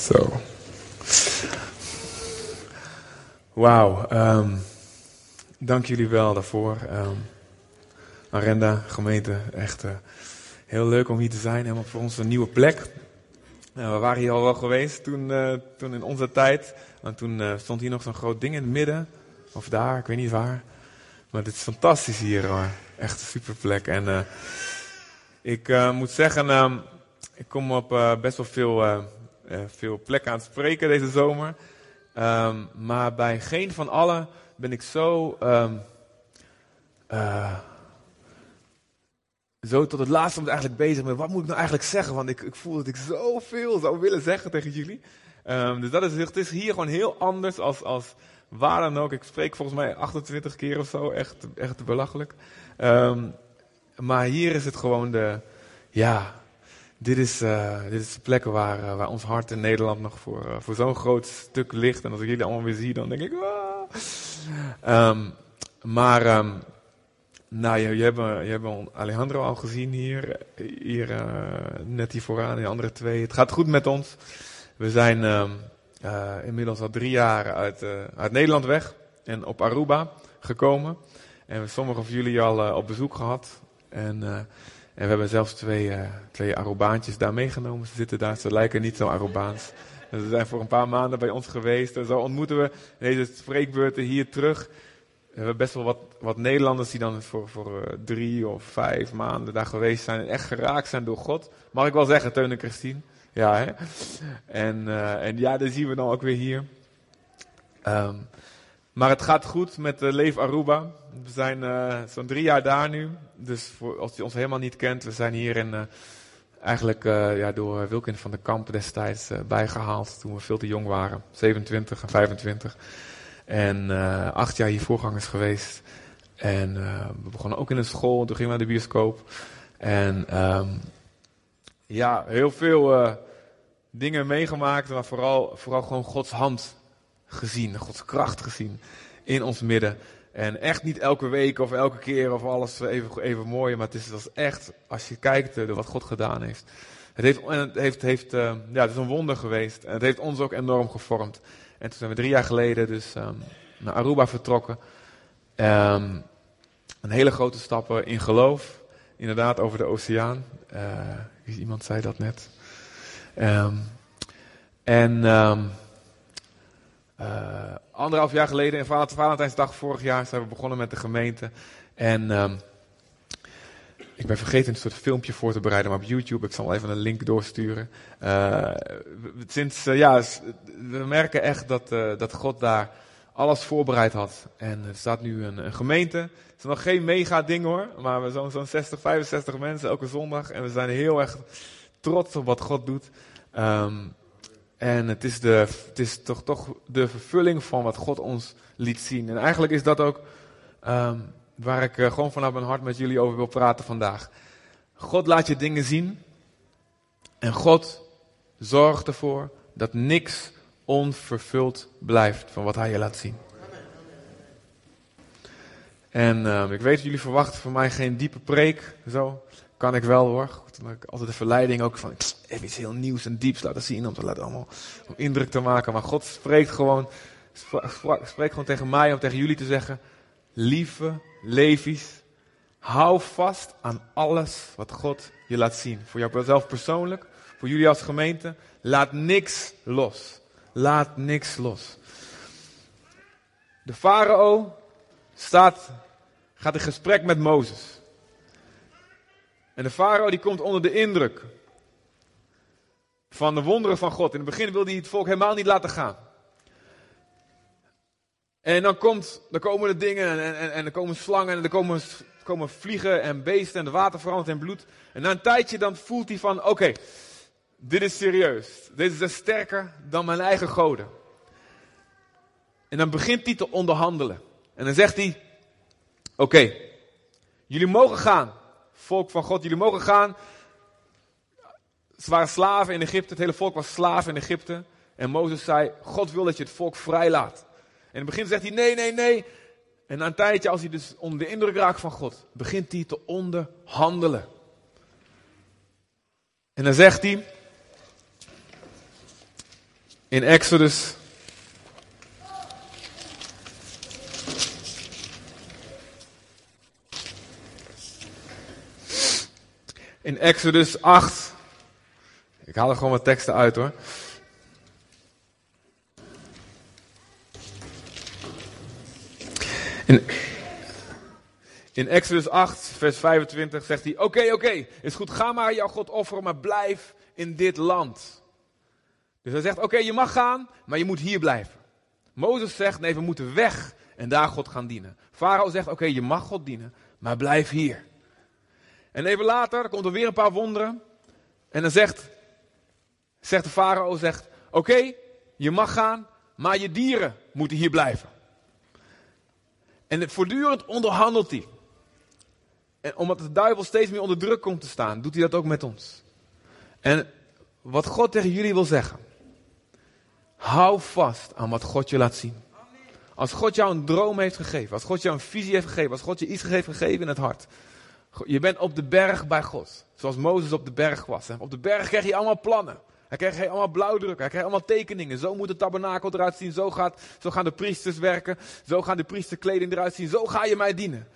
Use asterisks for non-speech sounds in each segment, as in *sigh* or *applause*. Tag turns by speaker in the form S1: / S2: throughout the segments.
S1: Zo. Wauw. ehm, dank jullie wel daarvoor. Ehm Arenda, gemeente, echt eh, heel leuk om hier te zijn. Helemaal voor ons een nieuwe plek. Nou, we waren hier al wel geweest toen, eh, toen in onze tijd. Want toen eh, stond hier nog zo'n groot ding in het midden. Of daar, ik weet niet waar. Maar dit is fantastisch hier hoor. Echt een super plek. En eh, ik eh, moet zeggen, ehm, ik kom op eh, best wel veel, eh, eh, veel plekken aan het spreken deze zomer. Ehm, maar bij geen van allen ben ik zo, ehm, eh, zo tot het laatste eigenlijk bezig met wat moet ik nou eigenlijk zeggen. Want ik, ik voel dat ik zoveel zou willen zeggen tegen jullie. Ehm, dus dat is, het is hier gewoon heel anders als, als waar dan ook. Ik spreek volgens mij 28 keer of zo, echt, echt belachelijk. Maar hier is het gewoon de, ja, dit is, eh, dit is de plek waar, eh, waar ons hart in Nederland nog voor, eh, voor zo'n groot stuk ligt. En als ik jullie allemaal weer zie, dan denk ik, ah. Ehm, maar, ehm, nou, je, je, hebt, je Alejandro al gezien hier, hier net hier vooraan, die andere twee. Het gaat goed met ons. We zijn ehm, eh, inmiddels al drie jaar uit, uit Nederland weg en op Aruba gekomen. En we sommigen van jullie al op bezoek gehad. En, en we hebben zelfs twee, eh, twee Arubaantjes daar meegenomen. Ze zitten daar, ze lijken niet zo Arubaans. Dus Ze zijn voor een paar maanden bij ons geweest. En zo ontmoeten we deze spreekbeurten hier terug. We hebben best wel wat, wat Nederlanders die dan voor, voor eh, drie of vijf maanden daar geweest zijn. En echt geraakt zijn door God. Mag ik wel zeggen, Teun en Christine. Ja, hè? En, eh, en ja, dat zien we dan ook weer hier. Ehm, maar het gaat goed met uh, Leef Aruba. We zijn eh, zo'n drie jaar daar nu. Dus voor, als je ons helemaal niet kent, we zijn hier in, eh, eigenlijk eh, ja, door Wilkin van de Kamp destijds eh, bijgehaald. Toen we veel te jong waren. 27 en 25. En eh, acht jaar hier voorgangers geweest. En eh, we begonnen ook in een school. Toen gingen we naar de bioscoop. En ehm, ja, heel veel eh, dingen meegemaakt. Maar vooral, vooral gewoon Gods hand gezien. Gods kracht gezien in ons midden. En echt niet elke week of elke keer of alles even, even mooi. Maar het is, is echt, als je kijkt eh, wat God gedaan heeft. Het, heeft, het, heeft, heeft, eh, ja, het is een wonder geweest. En het heeft ons ook enorm gevormd. En toen zijn we drie jaar geleden dus ehm, naar Aruba vertrokken. Ehm, een hele grote stappen in geloof. Inderdaad, over de oceaan. Wie- iemand zei dat net. Ehm, en eh, anderhalf jaar geleden, in Val- Valentijnsdag vorig jaar, zijn we begonnen met de gemeente. En ehm, ik ben vergeten een soort filmpje voor te bereiden, maar op YouTube, ik zal even een link doorsturen. Eh, sinds, eh, ja, we merken echt dat, dat God daar alles voorbereid had. En er staat nu een, een gemeente. Het is nog geen mega ding hoor, maar we zo'n zo'n 60, 65 mensen elke zondag. En we zijn heel erg trots op wat God doet. Ehm, en het is, de, het is toch, toch de vervulling van wat God ons liet zien. En eigenlijk is dat ook ehm, waar ik eh, gewoon vanuit mijn hart met jullie over wil praten vandaag. God laat je dingen zien. En God zorgt ervoor dat niks onvervuld blijft van wat hij je laat zien. En ehm, ik weet jullie verwachten van mij geen diepe preek. Zo kan ik wel hoor. Maar ik altijd de verleiding ook van "Pst, even iets heel nieuws en dieps laten zien. Om te laten allemaal om indruk te maken. Maar God spreekt gewoon, spreekt gewoon tegen mij om tegen jullie te zeggen. Lieve Levi's, hou vast aan alles wat God je laat zien. Voor jouzelf persoonlijk, voor jullie als gemeente. Laat niks los. Laat niks los. De farao staat, gaat in gesprek met Mozes. En de farao die komt onder de indruk van de wonderen van God. In het begin wilde hij het volk helemaal niet laten gaan. En dan, komt, komen er dingen en, en, en er komen slangen en er komen, komen vliegen en beesten en het water verandert in bloed. En na een tijdje dan voelt hij van, oké, dit is serieus. Dit is sterker dan mijn eigen goden. En dan begint hij te onderhandelen. En dan zegt hij, oké, jullie mogen gaan. Volk van God, jullie mogen gaan. Ze waren slaven in Egypte, het hele volk was slaven in Egypte. En Mozes zei, God wil dat je het volk vrijlaat. En in het begin zegt hij, nee, nee, nee. En na een tijdje, als hij dus onder de indruk raakt van God, begint hij te onderhandelen. En dan zegt hij, In Exodus. In Exodus 8. Ik haal er gewoon wat teksten uit hoor. In, in Exodus 8, vers 25 zegt hij: Oké, oké, is goed, ga maar jouw God offeren, maar blijf in dit land. Dus hij zegt: Oké, je mag gaan, maar je moet hier blijven. Mozes zegt: Nee, we moeten weg en daar God gaan dienen. Farao zegt: Oké, je mag God dienen, maar blijf hier. En even later komt er weer een paar wonderen. En dan zegt, zegt de farao: zegt, Oké, je mag gaan, maar je dieren moeten hier blijven. En voortdurend onderhandelt hij. En omdat de duivel steeds meer onder druk komt te staan, doet hij dat ook met ons. En wat God tegen jullie wil zeggen. Hou vast aan wat God je laat zien. Als God jou een droom heeft gegeven, als God jou een visie heeft gegeven, als God je iets heeft gegeven in het hart. Je bent op de berg bij God. Zoals Mozes op de berg was. Op de berg krijg je allemaal plannen. Hij krijgt allemaal blauwdruk. Hij krijgt allemaal tekeningen. Zo moet het tabernakel eruit zien. Zo, gaat, zo gaan de priesters werken. Zo gaan de priesterkleding eruit zien. Zo ga je mij dienen.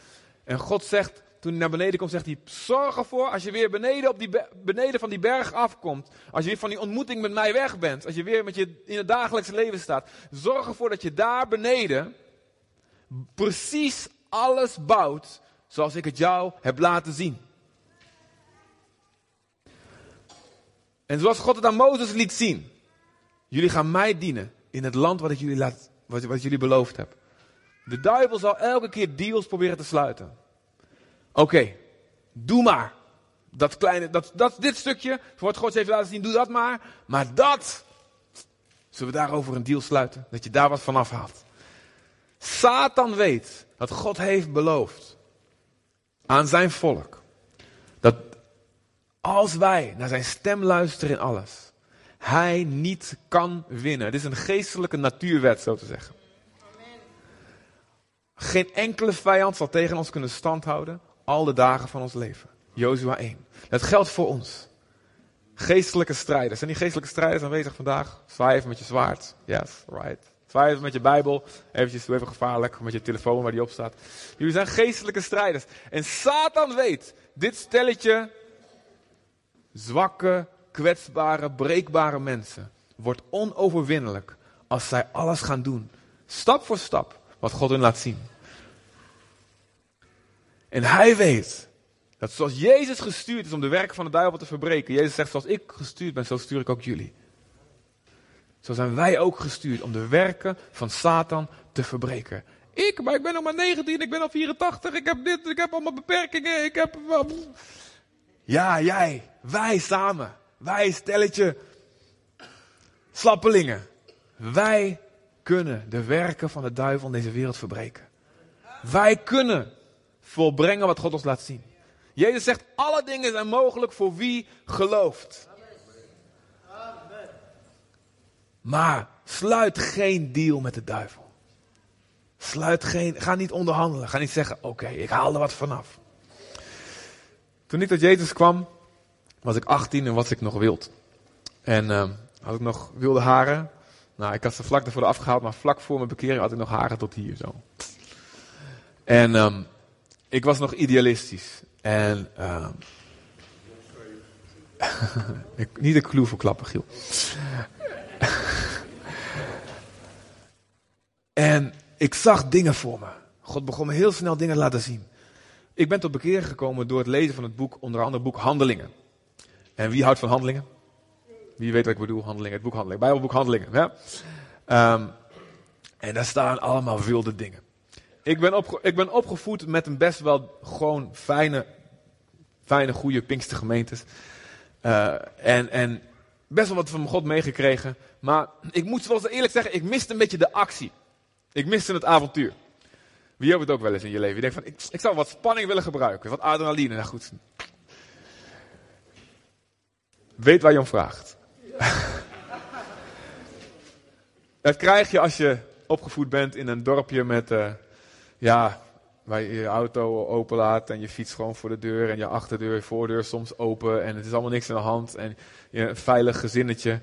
S1: En God zegt, toen hij naar beneden komt, zegt hij: Zorg ervoor als je weer beneden, op die, beneden van die berg afkomt. Als je weer van die ontmoeting met mij weg bent. Als je weer met je in het dagelijkse leven staat. Zorg ervoor dat je daar beneden precies alles bouwt zoals ik het jou heb laten zien. En zoals God het aan Mozes liet zien. Jullie gaan mij dienen in het land wat ik jullie, laat, wat, wat jullie beloofd heb. De duivel zal elke keer deals proberen te sluiten. Oké, doe maar. Dat kleine, dat, dat, dit stukje, wat God heeft laten zien, doe dat maar. Maar dat, zullen we daarover een deal sluiten? Dat je daar wat van afhaalt. Satan weet dat God heeft beloofd aan zijn volk. Dat als wij naar zijn stem luisteren in alles, hij niet kan winnen. Dit is een geestelijke natuurwet, zo te zeggen. Geen enkele vijand zal tegen ons kunnen standhouden al de dagen van ons leven. Jozua 1. Dat geldt voor ons. Geestelijke strijders. Zijn die geestelijke strijders aanwezig vandaag? Zwaai even met je zwaard. Yes, right. Zwaai met je Bijbel. Eventjes, even gevaarlijk, met je telefoon waar die op staat. Jullie zijn geestelijke strijders. En Satan weet, dit stelletje zwakke, kwetsbare, breekbare mensen wordt onoverwinnelijk als zij alles gaan doen. Stap voor stap wat God hun laat zien. En hij weet dat zoals Jezus gestuurd is om de werken van de duivel te verbreken. Jezus zegt, zoals ik gestuurd ben, zo stuur ik ook jullie. Zo zijn wij ook gestuurd om de werken van Satan te verbreken. Ik, maar ik ben nog maar 19, ik ben al 84, ik heb dit, ik heb allemaal beperkingen, ik heb... Ja, jij, wij samen, wij stelletje slappelingen. Wij kunnen de werken van de duivel in deze wereld verbreken. Wij kunnen volbrengen wat God ons laat zien. Jezus zegt, alle dingen zijn mogelijk voor wie gelooft. Maar sluit geen deal met de duivel. Sluit geen, ga niet onderhandelen. Ga niet zeggen, oké, ik haal er wat vanaf. Toen ik tot Jezus kwam, was ik 18 en was ik nog wild. En uh, had ik nog wilde haren. Nou, ik had ze vlak ervoor afgehaald, maar vlak voor mijn bekering had ik nog haren tot hier zo. En um, ik was nog idealistisch. En *laughs* uh, niet een clue voor klappen, Giel. *laughs* en ik zag dingen voor me. God begon me heel snel dingen te laten zien. Ik ben tot bekering gekomen door het lezen van het boek, onder andere het boek Handelingen. En wie houdt van handelingen? Wie weet wat ik bedoel, handelingen, het boek Handelingen, Bijbelboek Handelingen. Ja? Um, en daar staan allemaal wilde dingen. Ik ben, ik ben opgevoed met een best wel gewoon fijne, fijne goede Pinkster gemeentes. Uh, en, en best wel wat van God meegekregen. Maar ik moet wel eerlijk zeggen, ik miste een beetje de actie. Ik miste het avontuur. Wie heeft het ook wel eens in je leven? Je denkt van, ik, ik zou wat spanning willen gebruiken. Wat adrenaline. Nou goed. Weet waar je om vraagt. *laughs* dat krijg je als je opgevoed bent in een dorpje met, uh, ja, waar je je auto open laat en je fiets gewoon voor de deur en je achterdeur, je voordeur soms open en het is allemaal niks in de hand en je veilig gezinnetje.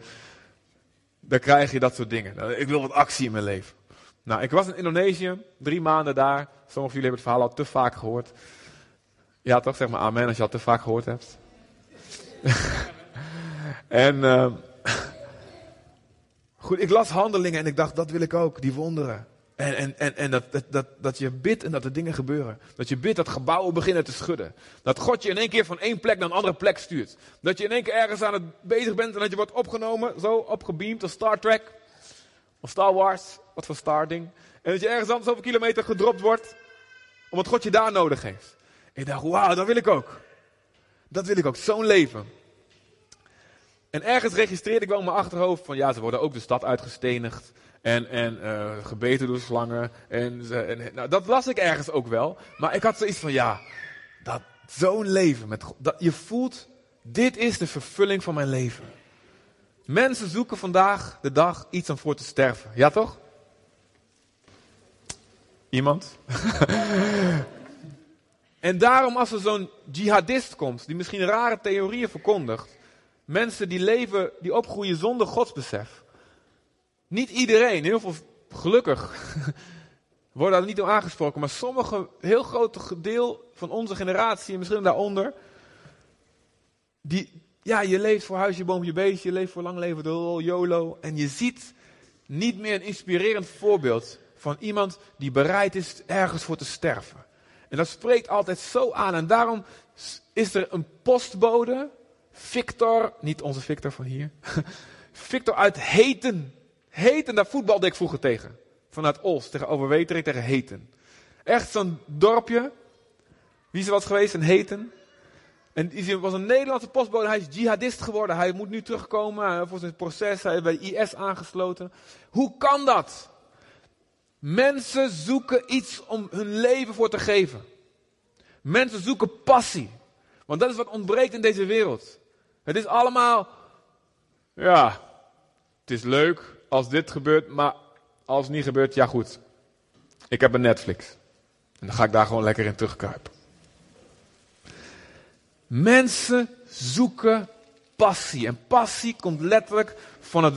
S1: dan krijg je dat soort dingen. Nou, Ik wil wat actie in mijn leven. Nou, ik was in Indonesië, drie maanden daar. Sommigen van jullie hebben het verhaal al te vaak gehoord. Ja, toch? Zeg maar amen als je al te vaak gehoord hebt. *laughs* en uh, *laughs* goed, ik las handelingen en ik dacht, dat wil ik ook, die wonderen. En, en, en, en dat, dat, dat, je bidt en dat er dingen gebeuren. Dat je bidt dat gebouwen beginnen te schudden. Dat God je in één keer van één plek naar een andere plek stuurt. Dat je in één keer ergens aan het bezig bent en dat je wordt opgenomen, zo opgebeamd als Star Trek. Of Star Wars, wat voor Star ding. En dat je ergens anders over kilometer gedropt wordt, omdat God je daar nodig heeft. Ik dacht, wauw, dat wil ik ook. Dat wil ik ook, zo'n leven. En ergens registreerde ik wel in mijn achterhoofd van ja, ze worden ook de stad uitgestenigd. En, en uh, gebeten door slangen. En, en, nou, dat las ik ergens ook wel. Maar ik had zoiets van ja, dat, zo'n leven. Met, dat, je voelt, dit is de vervulling van mijn leven. Mensen zoeken vandaag de dag iets om voor te sterven. Ja toch? Iemand? *laughs* en daarom als er zo'n jihadist komt, die misschien rare theorieën verkondigt. Mensen die leven, die opgroeien zonder godsbesef. Niet iedereen, heel veel gelukkig, *laughs* worden daar niet om aangesproken. Maar sommige, heel groot deel van onze generatie en misschien daaronder. Die, ja, je leeft voor huisje, boompje, beestje. Je leeft voor lang leven, door YOLO. En je ziet niet meer een inspirerend voorbeeld van iemand die bereid is ergens voor te sterven. En dat spreekt altijd zo aan. En daarom is er een postbode, Victor, niet onze Victor van hier, *laughs* Victor uit Heten. Heten, daar voetbalde ik vroeger tegen. Vanuit Os, tegen Overwetering, tegen Heten. Echt zo'n dorpje. Wie is er wat geweest in Heten? En die was een Nederlandse postbode. Hij is jihadist geworden. Hij moet nu terugkomen voor zijn proces. Hij is bij IS aangesloten. Hoe kan dat? Mensen zoeken iets om hun leven voor te geven. Mensen zoeken passie. Want dat is wat ontbreekt in deze wereld. Het is allemaal, ja, het is leuk als dit gebeurt, maar als het niet gebeurt, ja goed. Ik heb een Netflix. En dan ga ik daar gewoon lekker in terugkruipen. Mensen zoeken passie. En passie komt letterlijk van het,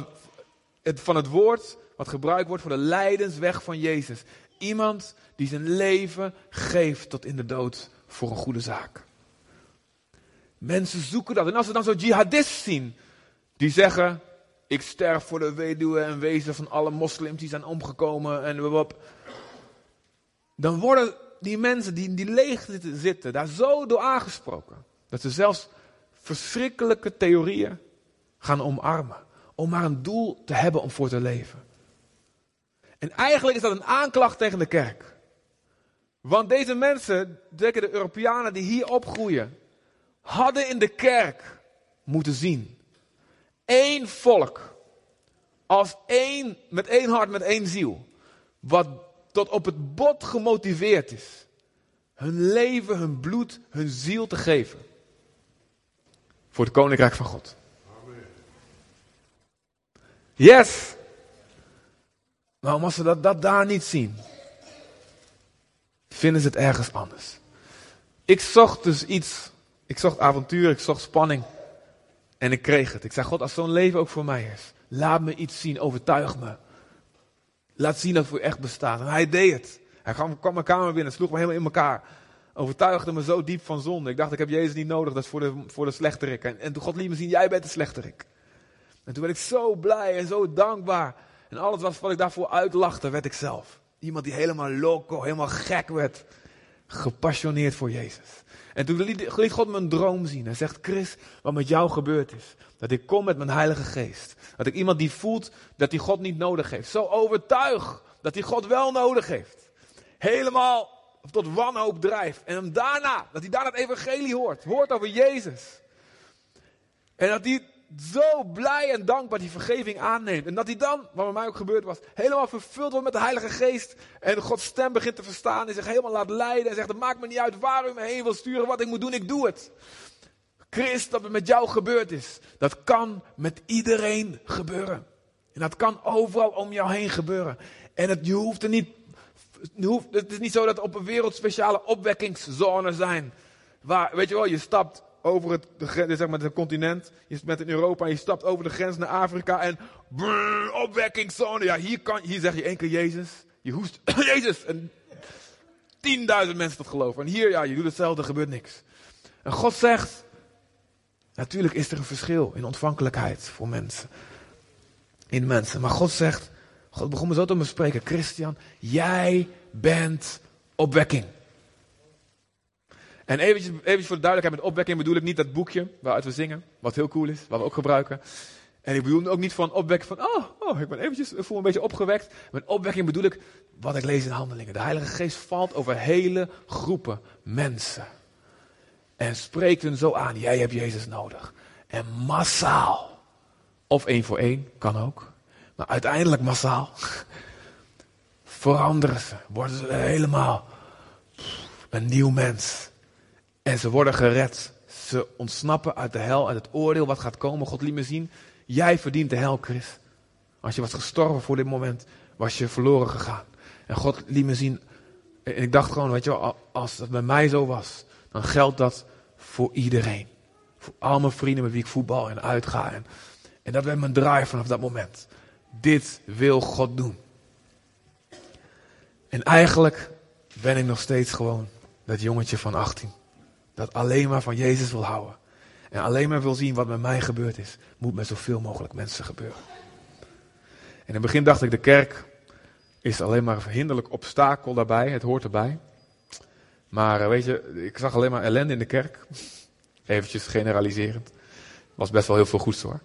S1: het, van het woord wat gebruikt wordt voor de lijdensweg van Jezus. Iemand die zijn leven geeft tot in de dood voor een goede zaak. Mensen zoeken dat. En als ze dan zo'n jihadist zien, die zeggen, ik sterf voor de weduwe en wezen van alle moslims die zijn omgekomen en. Dan worden die mensen die die leegte zitten, daar zo door aangesproken. Dat ze zelfs verschrikkelijke theorieën gaan omarmen. Om maar een doel te hebben om voor te leven. En eigenlijk is dat een aanklacht tegen de kerk. Want deze mensen, de Europeanen die hier opgroeien, hadden in de kerk moeten zien. Eén volk. Als één, met één hart, met één ziel. Wat tot op het bot gemotiveerd is. Hun leven, hun bloed, hun ziel te geven. Voor het koninkrijk van God. Yes! Maar als ze dat, dat daar niet zien, vinden ze het ergens anders. Ik zocht dus iets, ik zocht avontuur, ik zocht spanning. En ik kreeg het. Ik zei, God, als zo'n leven ook voor mij is, laat me iets zien, overtuig me. Laat zien dat voor echt bestaat. En hij deed het. Hij kwam, kwam mijn kamer binnen, sloeg me helemaal in elkaar. Overtuigde me zo diep van zonde. Ik dacht, ik heb Jezus niet nodig, dat is voor de, voor de slechterik. En, en toen God liet me zien, jij bent de slechterik. En toen werd ik zo blij en zo dankbaar. En alles wat, wat ik daarvoor uitlachte, werd ik zelf. Iemand die helemaal loco, helemaal gek werd. Gepassioneerd voor Jezus. En toen liet, God me een droom zien. Hij zegt, Chris, wat met jou gebeurd is. Dat ik kom met mijn heilige geest. Dat ik iemand die voelt dat hij God niet nodig heeft. Zo overtuig dat hij God wel nodig heeft. Helemaal tot wanhoop drijft. En hem daarna, dat hij daarna het evangelie hoort. Hoort over Jezus. En dat hij zo blij en dankbaar die vergeving aanneemt. En dat hij dan, wat bij mij ook gebeurd was, helemaal vervuld wordt met de Heilige Geest. En Gods stem begint te verstaan en zich helemaal laat leiden. En zegt, het maakt me niet uit waar u me heen wil sturen, wat ik moet doen, ik doe het. Christ, dat het met jou gebeurd is, dat kan met iedereen gebeuren. En dat kan overal om jou heen gebeuren. En het, je hoeft er niet, het is niet zo dat er op een wereld speciale opwekkingszone zijn. Waar, weet je wel, je stapt over het, de, zeg maar, het continent. Je bent in Europa je stapt over de grens naar Afrika. En brrr, opwekkingszone. Ja, hier, kan, hier zeg je één keer Jezus. Je hoest *coughs* Jezus. En 10.000 mensen dat geloven. En hier, ja, je doet hetzelfde, er gebeurt niks. En God zegt, natuurlijk is er een verschil in ontvankelijkheid voor mensen. In mensen. Maar God zegt, God begon me zo te me spreken. Christian, jij bent opwekking. En eventjes, eventjes voor de duidelijkheid, met opwekking bedoel ik niet dat boekje waaruit we zingen, wat heel cool is, wat we ook gebruiken. En ik bedoel ook niet van opwekken van, oh, oh ik ben eventjes, ik voel me een beetje opgewekt. Met opwekking bedoel ik wat ik lees in handelingen. De Heilige Geest valt over hele groepen mensen. En spreekt hun zo aan, jij hebt Jezus nodig. En massaal, of één voor één, kan ook. Maar uiteindelijk massaal, *laughs* veranderen ze. Worden ze helemaal een nieuw mens. En ze worden gered. Ze ontsnappen uit de hel, uit het oordeel wat gaat komen. God liet me zien, jij verdient de hel, Chris. Als je was gestorven voor dit moment, was je verloren gegaan. En God liet me zien, en ik dacht gewoon, weet je wel, als dat bij mij zo was, dan geldt dat voor iedereen. Voor al mijn vrienden met wie ik voetbal en uitga. En, en dat werd mijn drive vanaf dat moment. Dit wil God doen. En eigenlijk ben ik nog steeds gewoon dat jongetje van 18. Dat alleen maar van Jezus wil houden. En alleen maar wil zien wat met mij gebeurd is. Moet met zoveel mogelijk mensen gebeuren. En in het begin dacht ik, de kerk is alleen maar een hinderlijk obstakel daarbij. Het hoort erbij. Maar eh, weet je, ik zag alleen maar ellende in de kerk. *laughs* Eventjes generaliserend. Was best wel heel veel goeds hoor.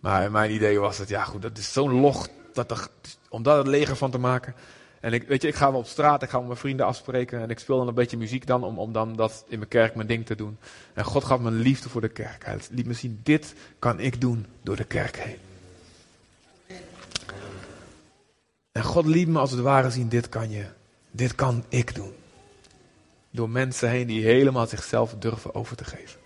S1: Maar mijn idee was dat, ja goed, dat is zo'n log. Dat er, om daar het leger van te maken. En ik, weet je, ik ga wel op straat, ik ga met mijn vrienden afspreken. En ik speel dan een beetje muziek dan, om, om dan dat in mijn kerk mijn ding te doen. En God gaf me liefde voor de kerk. Hij liet me zien, dit kan ik doen door de kerk heen. En God liet me als het ware zien, dit kan je, dit kan ik doen. Door mensen heen die helemaal zichzelf durven over te geven.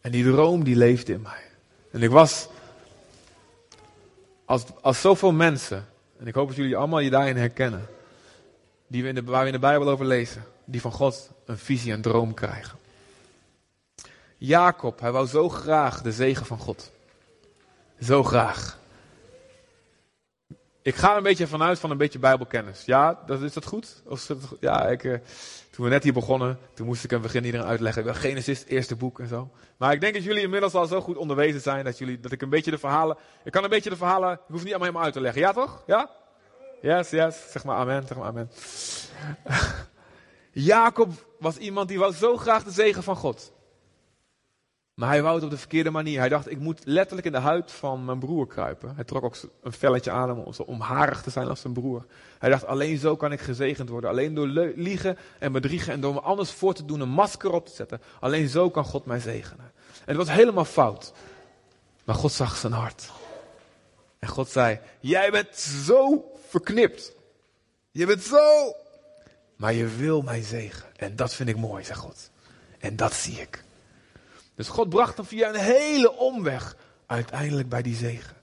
S1: En die droom die leefde in mij. En ik was, als, als zoveel mensen, en ik hoop dat jullie allemaal je daarin herkennen, die we in de, waar we in de Bijbel over lezen, die van God een visie en droom krijgen. Jacob, hij wou zo graag de zegen van God. Zo graag. Ik ga een beetje vanuit van een beetje Bijbelkennis. Ja, is dat goed? Of is dat goed? Ja, ik, eh, toen we net hier begonnen, toen moest ik een begin iedereen uitleggen. Genesis, eerste boek en zo. Maar ik denk dat jullie inmiddels al zo goed onderwezen zijn dat, jullie, dat ik een beetje de verhalen. Ik kan een beetje de verhalen. Ik hoef niet allemaal helemaal uit te leggen. Ja, toch? Ja? Yes, yes. Zeg maar amen. Zeg maar amen. *laughs* Jacob was iemand die wou zo graag de zegen van God. Maar hij wou het op de verkeerde manier. Hij dacht, ik moet letterlijk in de huid van mijn broer kruipen. Hij trok ook een velletje aan om zo omharig te zijn als zijn broer. Hij dacht, alleen zo kan ik gezegend worden. Alleen door liegen en bedriegen en door me anders voor te doen, een masker op te zetten. Alleen zo kan God mij zegenen. En het was helemaal fout. Maar God zag zijn hart. En God zei, jij bent zo verknipt. Je bent zo. Maar je wil mij zegen. En dat vind ik mooi, zegt God. En dat zie ik. Dus God bracht hem via een hele omweg uiteindelijk bij die zegen.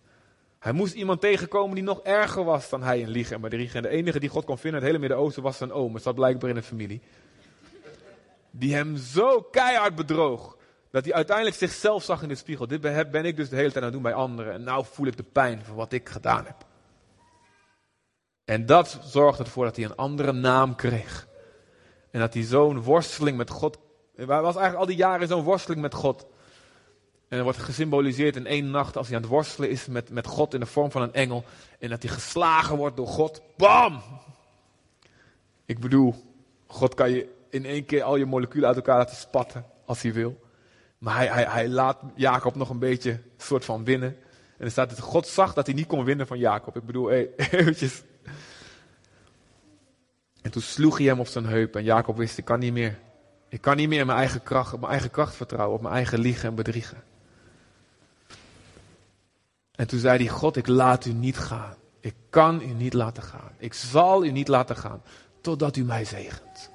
S1: Hij moest iemand tegenkomen die nog erger was dan hij in liegen en. En de enige die God kon vinden in het hele Midden-Oosten was zijn oom. Het zat blijkbaar in de familie. Die hem zo keihard bedroog. Dat hij uiteindelijk zichzelf zag in de spiegel. Dit ben ik dus de hele tijd aan het doen bij anderen. En nou voel ik de pijn van wat ik gedaan heb. En dat zorgde ervoor dat hij een andere naam kreeg. En dat hij zo'n worsteling met God hij was eigenlijk al die jaren zo'n worsteling met God. En dat wordt gesymboliseerd in één nacht als hij aan het worstelen is met, met God in de vorm van een engel. En dat hij geslagen wordt door God. Bam! Ik bedoel, God kan je in één keer al je moleculen uit elkaar laten spatten als hij wil. Maar hij, hij, hij laat Jacob nog een beetje soort van winnen. En er staat dat God zag dat hij niet kon winnen van Jacob. Ik bedoel, hey, *laughs* eventjes. En toen sloeg hij hem op zijn heup en Jacob wist, ik kan niet meer. Ik kan niet meer mijn eigen kracht, op mijn eigen kracht vertrouwen, op mijn eigen liegen en bedriegen. En toen zei hij, God, ik laat u niet gaan. Ik kan u niet laten gaan. Ik zal u niet laten gaan, totdat u mij zegent.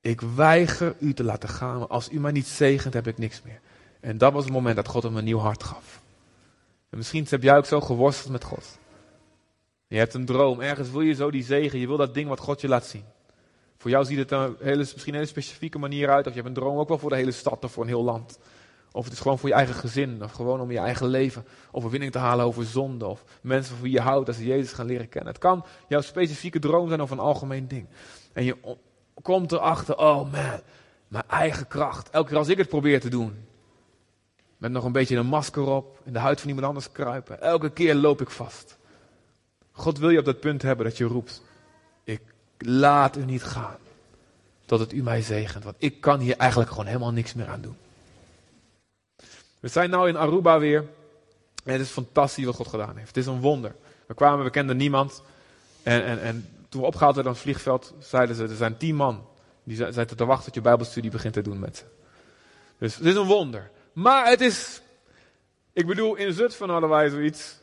S1: Ik weiger u te laten gaan, maar als u mij niet zegent, heb ik niks meer. En dat was het moment dat God hem een nieuw hart gaf. En misschien heb jij ook zo geworsteld met God. Je hebt een droom. Ergens wil je zo die zegen. Je wil dat ding wat God je laat zien. Voor jou ziet het een hele, misschien een hele specifieke manier uit. Of je hebt een droom ook wel voor de hele stad of voor een heel land. Of het is gewoon voor je eigen gezin. Of gewoon om je eigen leven overwinning te halen over zonde. Of mensen voor wie je houdt als ze Jezus gaan leren kennen. Het kan jouw specifieke droom zijn of een algemeen ding. En je komt erachter, oh man, mijn eigen kracht. Elke keer als ik het probeer te doen. Met nog een beetje een masker op. In de huid van iemand anders kruipen. Elke keer loop ik vast. God wil je op dat punt hebben dat je roept. Laat u niet gaan. Tot het u mij zegent. Want ik kan hier eigenlijk gewoon helemaal niks meer aan doen. We zijn nu in Aruba weer. En het is fantastisch wat God gedaan heeft. Het is een wonder. We kwamen, we kenden niemand. En, en, en toen we opgehaald werden aan het vliegveld, zeiden ze, er zijn tien man. Die zaten te wachten tot je bijbelstudie begint te doen met ze. Dus het is een wonder. Maar het is, ik bedoel, in Zutphen hadden wij zoiets.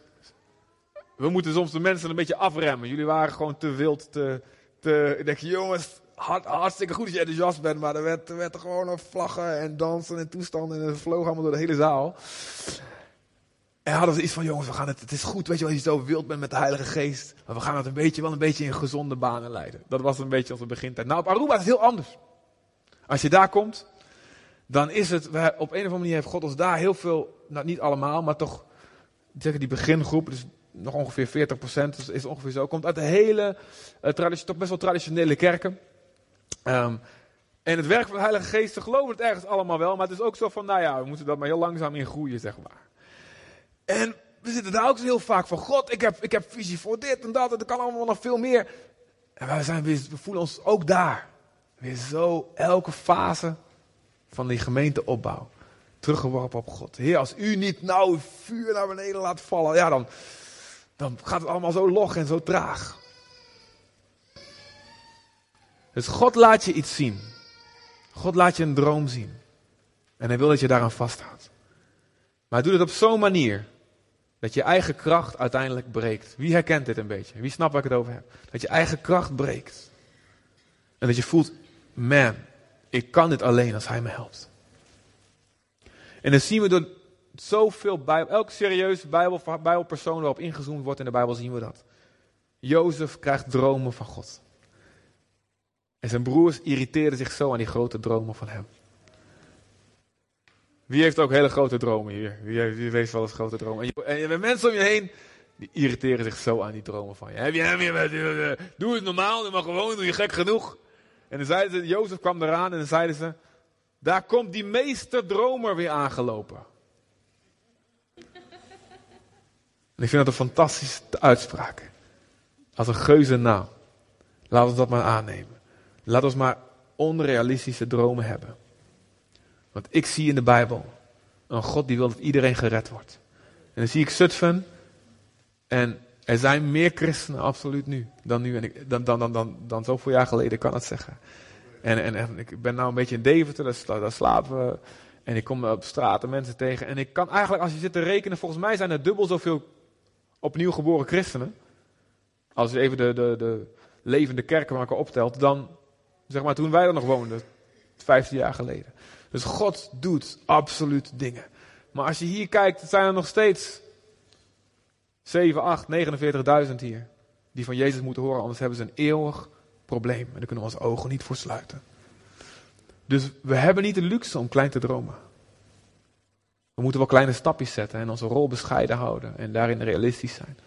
S1: We moeten soms de mensen een beetje afremmen. Jullie waren gewoon te wild, te, te ik denk, jongens, hart, hartstikke goed dat je enthousiast bent, maar er werd, er werd gewoon vlaggen en dansen en toestanden en het vloog allemaal door de hele zaal. En hadden ze iets van, jongens, we gaan het, het is goed, weet je wel, als je zo wild bent met de Heilige Geest. Maar we gaan het een beetje, wel een beetje in gezonde banen leiden. Dat was een beetje onze begintijd. Nou, op Aruba is het heel anders. Als je daar komt, dan is het, op een of andere manier heeft God ons daar heel veel, nou niet allemaal, maar toch, zeggen die begingroep, dus nog ongeveer 40 procent, dus is ongeveer zo, komt uit de hele, uh, toch best wel traditionele kerken. Um, en het werk van de Heilige Geest, ze geloven het ergens allemaal wel, maar het is ook zo van, nou ja, we moeten dat maar heel langzaam in groeien, zeg maar. En we zitten daar ook heel vaak van, God, ik heb, ik heb visie voor dit en dat, en er kan allemaal nog veel meer. En wij zijn we voelen ons ook daar. Weer zo, elke fase van die gemeenteopbouw. Teruggeworpen op God. Heer, als u niet nou vuur naar beneden laat vallen, ja, dan, dan gaat het allemaal zo log en zo traag. Dus God laat je iets zien. God laat je een droom zien. En hij wil dat je daaraan vasthoudt. Maar doet het op zo'n manier dat je eigen kracht uiteindelijk breekt. Wie herkent dit een beetje? Wie snapt waar ik het over heb? Dat je eigen kracht breekt. En dat je voelt, man, ik kan dit alleen als hij me helpt. En dan zien we door zoveel Bijbel, elke serieuze Bijbel, Bijbelpersoon waarop ingezoomd wordt in de Bijbel, zien we dat. Jozef krijgt dromen van God. En zijn broers irriteerden zich zo aan die grote dromen van hem. Wie heeft ook hele grote dromen hier? Wie, wie heeft wel eens grote dromen? En je, hebt mensen om je heen die irriteren zich zo aan die dromen van je. Heb je, je, doe het normaal, doe maar gewoon, doe je gek genoeg. En dan zeiden ze, Jozef kwam eraan en dan zeiden ze, daar komt die meesterdromer weer aangelopen. En ik vind dat een fantastische uitspraak. Als een geuze naam. Laten we dat maar aannemen. Laat ons maar onrealistische dromen hebben. Want ik zie in de Bijbel een God die wil dat iedereen gered wordt. En dan zie ik Zutphen. En er zijn meer christenen absoluut nu dan nu. En dan, dan, dan, dan, dan zoveel jaar geleden, kan het zeggen. En, en, ik ben nou een beetje in Deventer, daar, slapen we. En ik kom op straat mensen tegen. En ik kan eigenlijk, als je zit te rekenen, volgens mij zijn er dubbel zoveel opnieuw geboren christenen. Als je even de, de, de levende kerken maar optelt, dan zeg maar toen wij er nog woonden, 15 jaar geleden. Dus God doet absoluut dingen. Maar als je hier kijkt, zijn er nog steeds 7, 8, 49.000 hier. Die van Jezus moeten horen, anders hebben ze een eeuwig probleem. En daar kunnen we onze ogen niet voor sluiten. Dus we hebben niet de luxe om klein te dromen. We moeten wel kleine stapjes zetten en onze rol bescheiden houden en daarin realistisch zijn.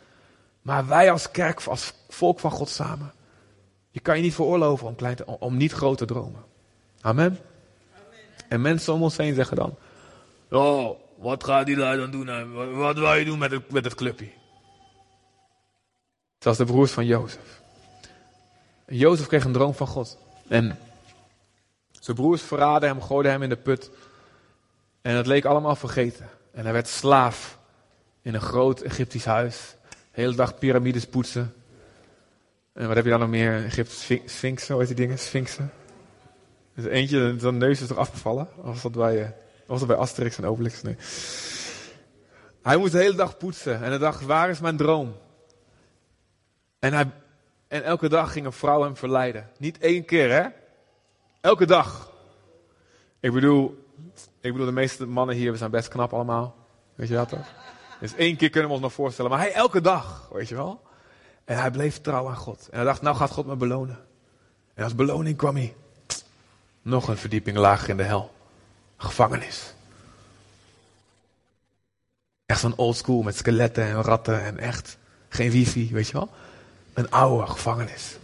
S1: Maar wij als kerk, als volk van God samen, je kan je niet veroorloven om, klein te, om niet groot te dromen. Amen. En mensen om ons heen zeggen dan: Oh, wat gaat die daar dan doen? Wat wil je doen met het, met het clubje? Zoals de broers van Jozef. Jozef kreeg een droom van God. En zijn broers verraden hem, gooiden hem in de put. En het leek allemaal vergeten. En hij werd slaaf in een groot Egyptisch huis. De hele dag piramides poetsen. En wat heb je dan nog meer? Egypte Sphinxen, hoe heet die dingen? Sphinxen. Dus eentje, zijn neus is toch afgevallen? Of was dat bij, was dat bij Asterix en Obelix? Nee. Hij moest de hele dag poetsen. En hij dacht, waar is mijn droom? En, hij, en elke dag ging een vrouw hem verleiden. Niet één keer, hè? Elke dag. Ik bedoel, ik bedoel, de meeste mannen hier, we zijn best knap allemaal. Weet je dat? Dus één keer kunnen we ons nog voorstellen. Maar hij elke dag, weet je wel? En hij bleef trouw aan God. En hij dacht, nou gaat God me belonen. En als beloning kwam hij nog een verdieping lager in de hel. Gevangenis. Echt zo'n old school met skeletten en ratten en echt geen wifi, weet je wel. Een oude gevangenis.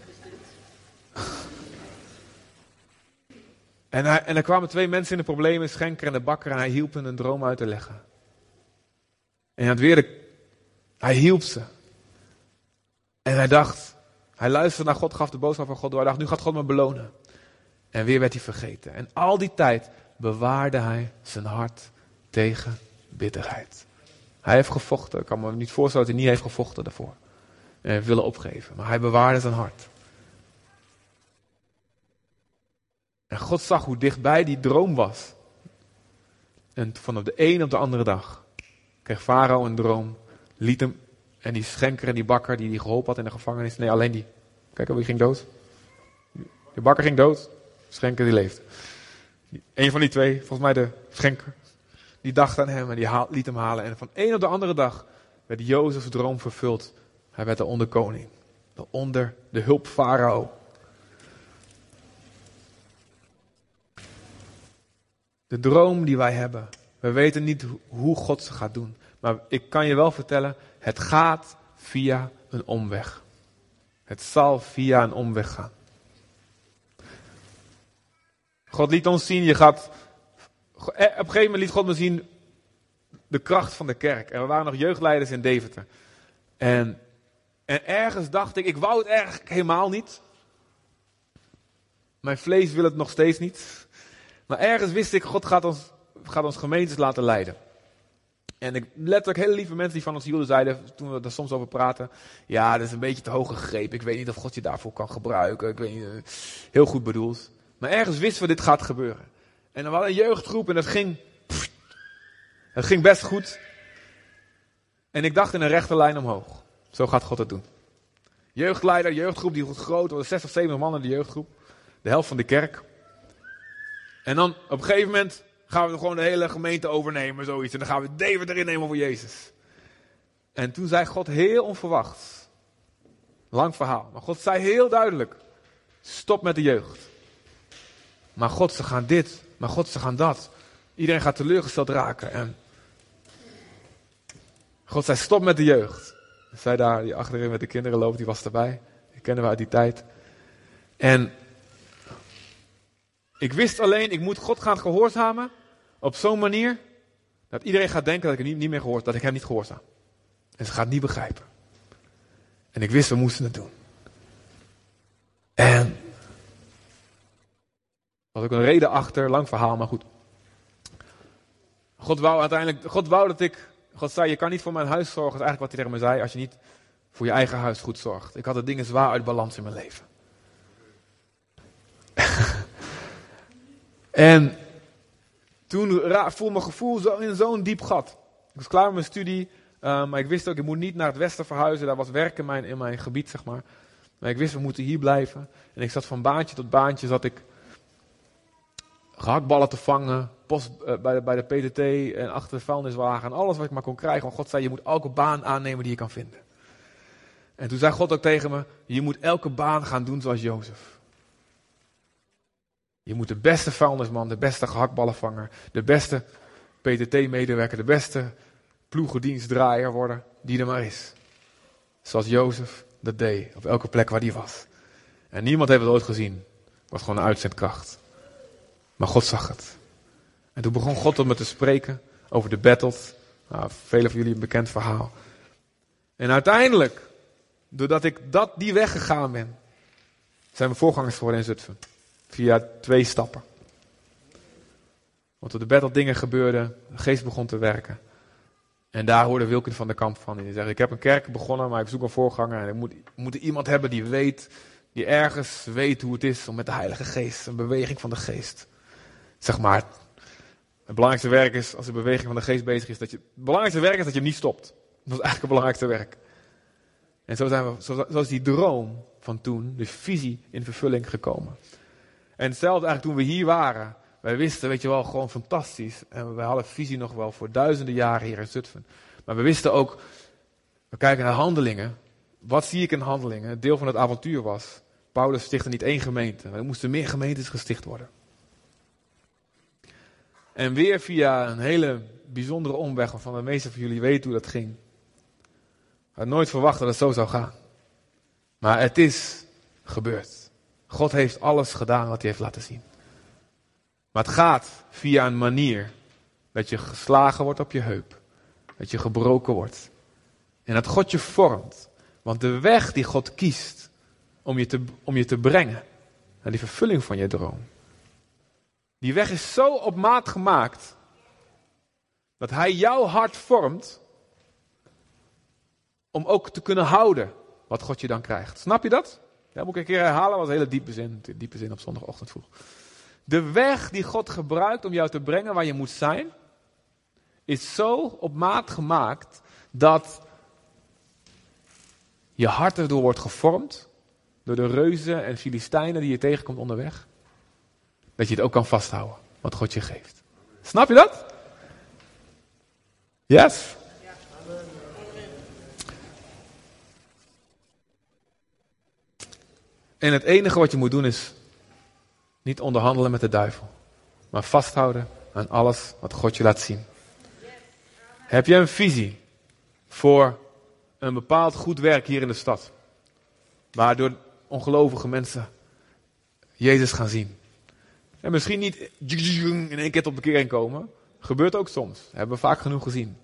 S1: En, hij, en er kwamen twee mensen in de problemen, schenker en de bakker, en hij hielp hen een droom uit te leggen. En hij, had hij hielp ze. En hij dacht, hij luisterde naar God, gaf de boodschap van God door. Hij dacht, nu gaat God me belonen. En weer werd hij vergeten. En al die tijd bewaarde hij zijn hart tegen bitterheid. Hij heeft gevochten. Ik kan me niet voorstellen dat hij niet heeft gevochten daarvoor. En heeft willen opgeven. Maar hij bewaarde zijn hart. En God zag hoe dichtbij die droom was. En van de een op de andere dag kreeg Farao een droom. Liet hem en die schenker en die bakker die die geholpen had in de gevangenis. Nee, alleen die. Kijk, wie ging dood? De bakker ging dood. Schenker die leeft. Een van die twee, volgens mij de schenker. Die dacht aan hem en die liet hem halen. En van een op de andere dag werd Jozefs droom vervuld. Hij werd de onderkoning. De onder de hulp farao. De droom die wij hebben. We weten niet hoe God ze gaat doen. Maar ik kan je wel vertellen, het gaat via een omweg. Het zal via een omweg gaan. God liet ons zien, je gaat. Eh, op een gegeven moment liet God me zien de kracht van de kerk. En we waren nog jeugdleiders in Deventer. En, en ergens dacht ik, ik wou het eigenlijk helemaal niet. Mijn vlees wil het nog steeds niet. Maar ergens wist ik, God gaat ons, gaat ons gemeentes laten leiden. En ik, letterlijk hele lieve mensen die van ons hielden zeiden, toen we er soms over praten, ja, dat is een beetje te hoog gegrepen. Ik weet niet of God je daarvoor kan gebruiken. Ik weet niet, eh, heel goed bedoeld. Maar ergens wisten we dit gaat gebeuren. En dan hadden een jeugdgroep en dat ging, het ging best goed. En ik dacht in een rechte lijn omhoog. Zo gaat God het doen. Jeugdleider, jeugdgroep, die wordt groot, er 60 of 70 man in de jeugdgroep. De helft van de kerk. En dan op een gegeven moment gaan we gewoon de hele gemeente overnemen, zoiets. En dan gaan we David erin nemen voor Jezus. En toen zei God heel onverwacht. Lang verhaal. Maar God zei heel duidelijk. Stop met de jeugd. Maar God, ze gaan dit. Maar God, ze gaan dat. Iedereen gaat teleurgesteld raken. En God zei, stop met de jeugd. Zij daar, die achterin met de kinderen loopt, die was erbij. Die kennen we uit die tijd. En ik wist alleen, ik moet God gaan gehoorzamen op zo'n manier dat iedereen gaat denken dat ik, niet, niet meer gehoord, dat ik hem niet gehoorzaam. En ze gaat niet begrijpen. En ik wist, we moesten het doen. En was ook een reden achter, lang verhaal, maar goed. God wou uiteindelijk, God wou dat ik, God zei, je kan niet voor mijn huis zorgen, is eigenlijk wat hij tegen me zei, als je niet voor je eigen huis goed zorgt. Ik had de dingen zwaar uit balans in mijn leven. En toen voelde mijn gevoel zo in zo'n diep gat. Ik was klaar met mijn studie, uh, maar ik wist ook, ik moet niet naar het westen verhuizen. Daar was werk in mijn, in mijn gebied, zeg maar. Maar ik wist, we moeten hier blijven. En ik zat van baantje tot baantje, zat ik gehaktballen te vangen, post uh, bij, de, bij de PTT en achter de vuilniswagen. En alles wat ik maar kon krijgen. Want God zei, je moet elke baan aannemen die je kan vinden. En toen zei God ook tegen me, je moet elke baan gaan doen zoals Jozef. Je moet de beste vuilnisman, de beste gehaktballenvanger, de beste PTT-medewerker, de beste ploegendienstdraaier worden die er maar is. Zoals Jozef dat deed, op elke plek waar hij was. En niemand heeft het ooit gezien. Het was gewoon een uitzendkracht. Maar God zag het. En toen begon God tot me te spreken over de battles. Nou, velen van jullie een bekend verhaal. En uiteindelijk, doordat ik dat, die weg gegaan ben, zijn we voorgangers geworden in Zutphen. Via twee stappen. Want op de battle dingen gebeurden, de geest begon te werken. En daar hoorde Wilkin van de Kamp van. Die zegt, ik heb een kerk begonnen, maar ik zoek een voorganger. En ik moet, moet iemand hebben die weet, die ergens weet hoe het is om met de Heilige Geest, een beweging van de geest. Zeg maar, het belangrijkste werk is, als de beweging van de geest bezig is, dat je, het belangrijkste werk is dat je niet stopt. Dat is eigenlijk het belangrijkste werk. En zo, zijn we, zo, zo is die droom van toen, de visie in vervulling gekomen. En hetzelfde eigenlijk toen we hier waren. Wij wisten, weet je wel, gewoon fantastisch. En we hadden visie nog wel voor duizenden jaren hier in Zutphen. Maar we wisten ook, we kijken naar handelingen. wat zie ik in handelingen? Het deel van het avontuur was. Paulus stichtte niet één gemeente. Er moesten meer gemeentes gesticht worden. En weer via een hele bijzondere omweg, waarvan de meeste van jullie weten hoe dat ging. Ik had nooit verwacht dat het zo zou gaan. Maar het is gebeurd. God heeft alles gedaan wat hij heeft laten zien. Maar het gaat via een manier dat je geslagen wordt op je heup. Dat je gebroken wordt. En dat God je vormt. Want de weg die God kiest om je te, om je te brengen naar die vervulling van je droom. Die weg is zo op maat gemaakt dat hij jouw hart vormt om ook te kunnen houden wat God je dan krijgt. Snap je dat? Dat moet ik een keer herhalen, was een hele diepe zin, diepe zin op zondagochtend vroeg. De weg die God gebruikt om jou te brengen waar je moet zijn, is zo op maat gemaakt dat je hart erdoor wordt gevormd door de reuzen en Filistijnen die je tegenkomt onderweg. Dat je het ook kan vasthouden, wat God je geeft. Snap je dat? Yes? En het enige wat je moet doen is niet onderhandelen met de duivel, maar vasthouden aan alles wat God je laat zien. Heb je een visie voor een bepaald goed werk hier in de stad, waardoor ongelovige mensen Jezus gaan zien? En misschien niet in één keer tot bekering komen. Gebeurt ook soms. Hebben we vaak genoeg gezien.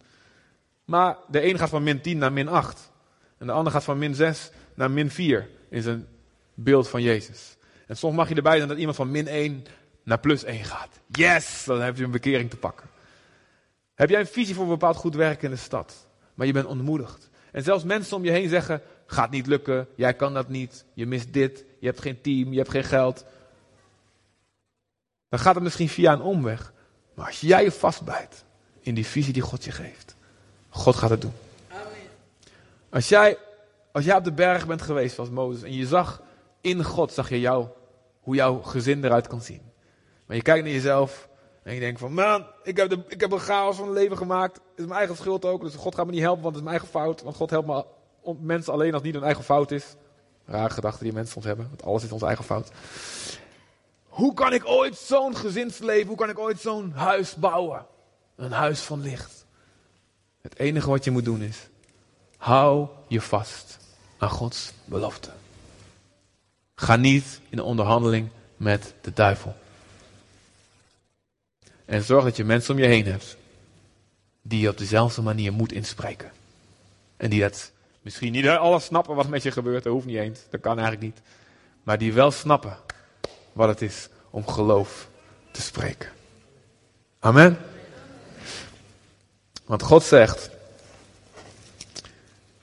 S1: Maar de een gaat van min 10 naar min 8. En de ander gaat van min 6 naar min 4 in zijn beeld van Jezus. En soms mag je erbij zijn dat iemand van min 1 naar plus 1 gaat. Yes, dan heb je een bekering te pakken. Heb jij een visie voor een bepaald goed werk in de stad, maar je bent ontmoedigd. En zelfs mensen om je heen zeggen, gaat niet lukken, jij kan dat niet, je mist dit, je hebt geen team, je hebt geen geld. Dan gaat het misschien via een omweg. Maar als jij je vastbijt in die visie die God je geeft, God gaat het doen. Amen. Als jij, als jij op de berg bent geweest zoals Mozes en je zag in God, zag je jou, hoe jouw gezin eruit kan zien. Maar je kijkt naar jezelf en je denkt van, man, ik heb, de, ik heb een chaos van het leven gemaakt. Het is mijn eigen schuld ook, dus God gaat me niet helpen, want het is mijn eigen fout. Want God helpt me mensen alleen als het niet hun eigen fout is. Rare gedachten die mensen soms hebben, want alles is onze eigen fout. Hoe kan ik ooit zo'n gezinsleven, hoe kan ik ooit zo'n huis bouwen? Een huis van licht. Het enige wat je moet doen is, hou je vast aan Gods belofte. Ga niet in de onderhandeling met de duivel. En zorg dat je mensen om je heen hebt die je op dezelfde manier moet inspreken. En die dat misschien niet alles snappen wat met je gebeurt, dat hoeft niet eens, dat kan eigenlijk niet. Maar die wel snappen wat het is om geloof te spreken. Amen. Want God zegt,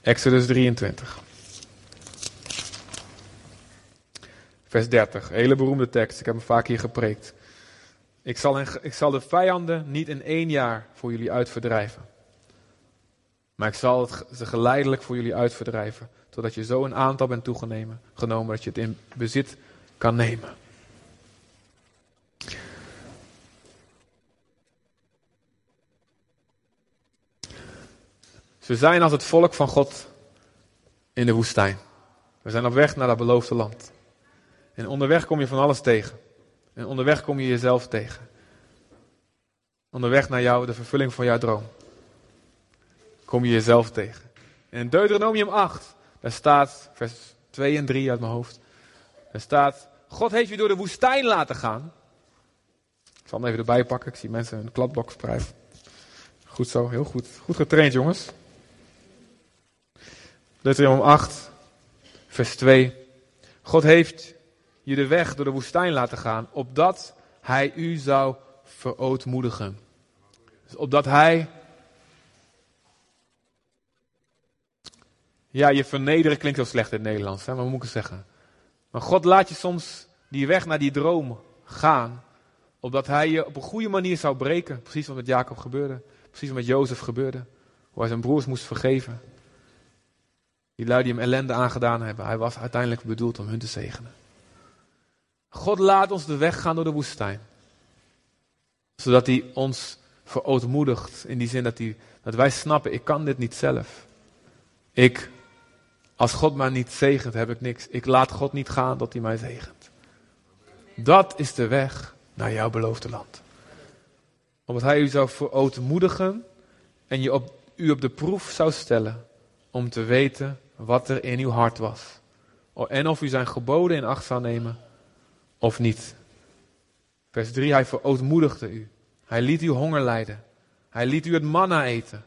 S1: Exodus 23, vers 30, hele beroemde tekst, ik heb hem vaak hier gepreekt. Ik zal, ik zal de vijanden niet in één jaar voor jullie uitverdrijven. Maar ik zal het, ze geleidelijk voor jullie uitverdrijven. Totdat je zo een aantal bent toegenomen genomen dat je het in bezit kan nemen. Ze zijn als het volk van God in de woestijn. We zijn op weg naar dat beloofde land. En onderweg kom je van alles tegen. En onderweg kom je jezelf tegen. Onderweg naar jou, de vervulling van jouw droom. Kom je jezelf tegen. En Deuteronomium 8, daar staat, vers 2 en 3 uit mijn hoofd. Daar staat, God heeft je door de woestijn laten gaan. Ik zal hem even erbij pakken, ik zie mensen een kladblok. Goed zo, heel goed. Goed getraind jongens. Deuteronomium 8, vers 2. God heeft je de weg door de woestijn laten gaan, opdat hij u zou verootmoedigen. Dus opdat hij. Ja, je vernederen klinkt heel slecht in het Nederlands, hè, maar moet ik het zeggen? Maar God laat je soms die weg naar die droom gaan, opdat hij je op een goede manier zou breken. Precies wat met Jacob gebeurde, precies wat met Jozef gebeurde, hoe hij zijn broers moest vergeven. Die lui die hem ellende aangedaan hebben, hij was uiteindelijk bedoeld om hun te zegenen. God laat ons de weg gaan door de woestijn. Zodat hij ons verootmoedigt. In die zin dat, hij, dat wij snappen, ik kan dit niet zelf. Ik Als God mij niet zegent, heb ik niks. Ik laat God niet gaan tot hij mij zegent. Dat is de weg naar jouw beloofde land. Omdat hij u zou verootmoedigen en je op, u op de proef zou stellen om te weten wat er in uw hart was. En of u zijn geboden in acht zou nemen of niet. Vers 3, hij verootmoedigde u. Hij liet u honger lijden. Hij liet u het manna eten,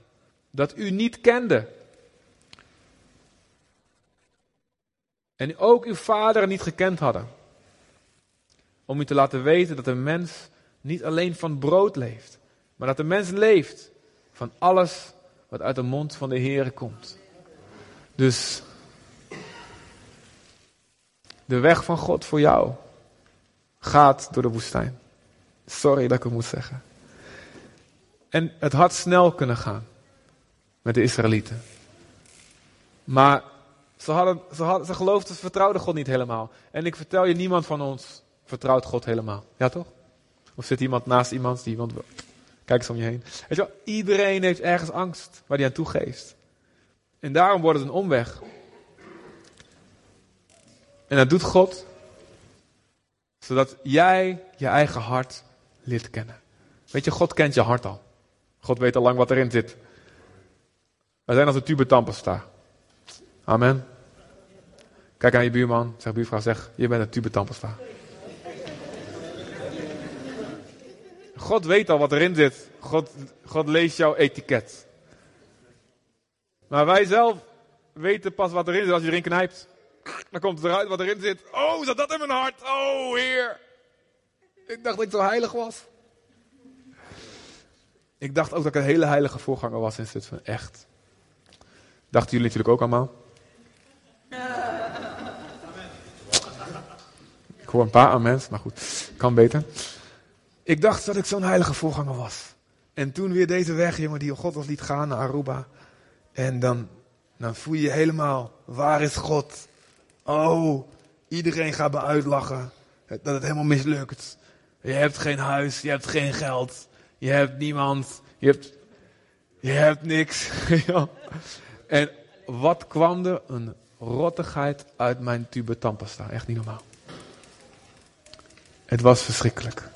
S1: dat u niet kende. En ook uw vader niet gekend hadden. Om u te laten weten dat de mens niet alleen van brood leeft, maar dat de mens leeft van alles wat uit de mond van de Heer komt. Dus de weg van God voor jou gaat door de woestijn. Sorry dat ik het moet zeggen. En het had snel kunnen gaan met de Israëlieten. Maar ze, hadden, ze, hadden, ze geloofden, ze vertrouwden God niet helemaal. En ik vertel je, niemand van ons vertrouwt God helemaal. Ja toch? Of zit iemand naast iemand die iemand? Kijk eens om je heen. Weet je iedereen heeft ergens angst waar hij aan toegeeft. En daarom wordt het een omweg. En dat doet God, zodat jij je eigen hart leert kennen. Weet je, God kent je hart al. God weet al lang wat erin zit. Wij zijn als een tube tandpasta. Amen. Kijk aan je buurman, zeg buurvrouw, zeg, je bent een tube tandpasta. God weet al wat erin zit. God, God leest jouw etiket. Maar wij zelf weten pas wat erin zit als je erin knijpt. Dan komt het eruit wat erin zit. Oh, zat dat in mijn hart? Oh, Heer. Ik dacht dat ik zo heilig was. Ik dacht ook dat ik een hele heilige voorganger was in van Echt. Dachten jullie natuurlijk ook allemaal? Ik hoor een paar amens, maar goed, kan beter. Ik dacht dat ik zo'n heilige voorganger was. En toen weer deze weg, jongen, die God ons liet gaan naar Aruba. En dan, dan voel je je helemaal, waar is God? Oh, iedereen gaat me uitlachen. Dat het helemaal mislukt. Je hebt geen huis, je hebt geen geld. Je hebt niemand. Je hebt, je hebt niks. *laughs* en wat kwam er? Een rottigheid uit mijn tube tandpasta. Echt niet normaal. Het was verschrikkelijk.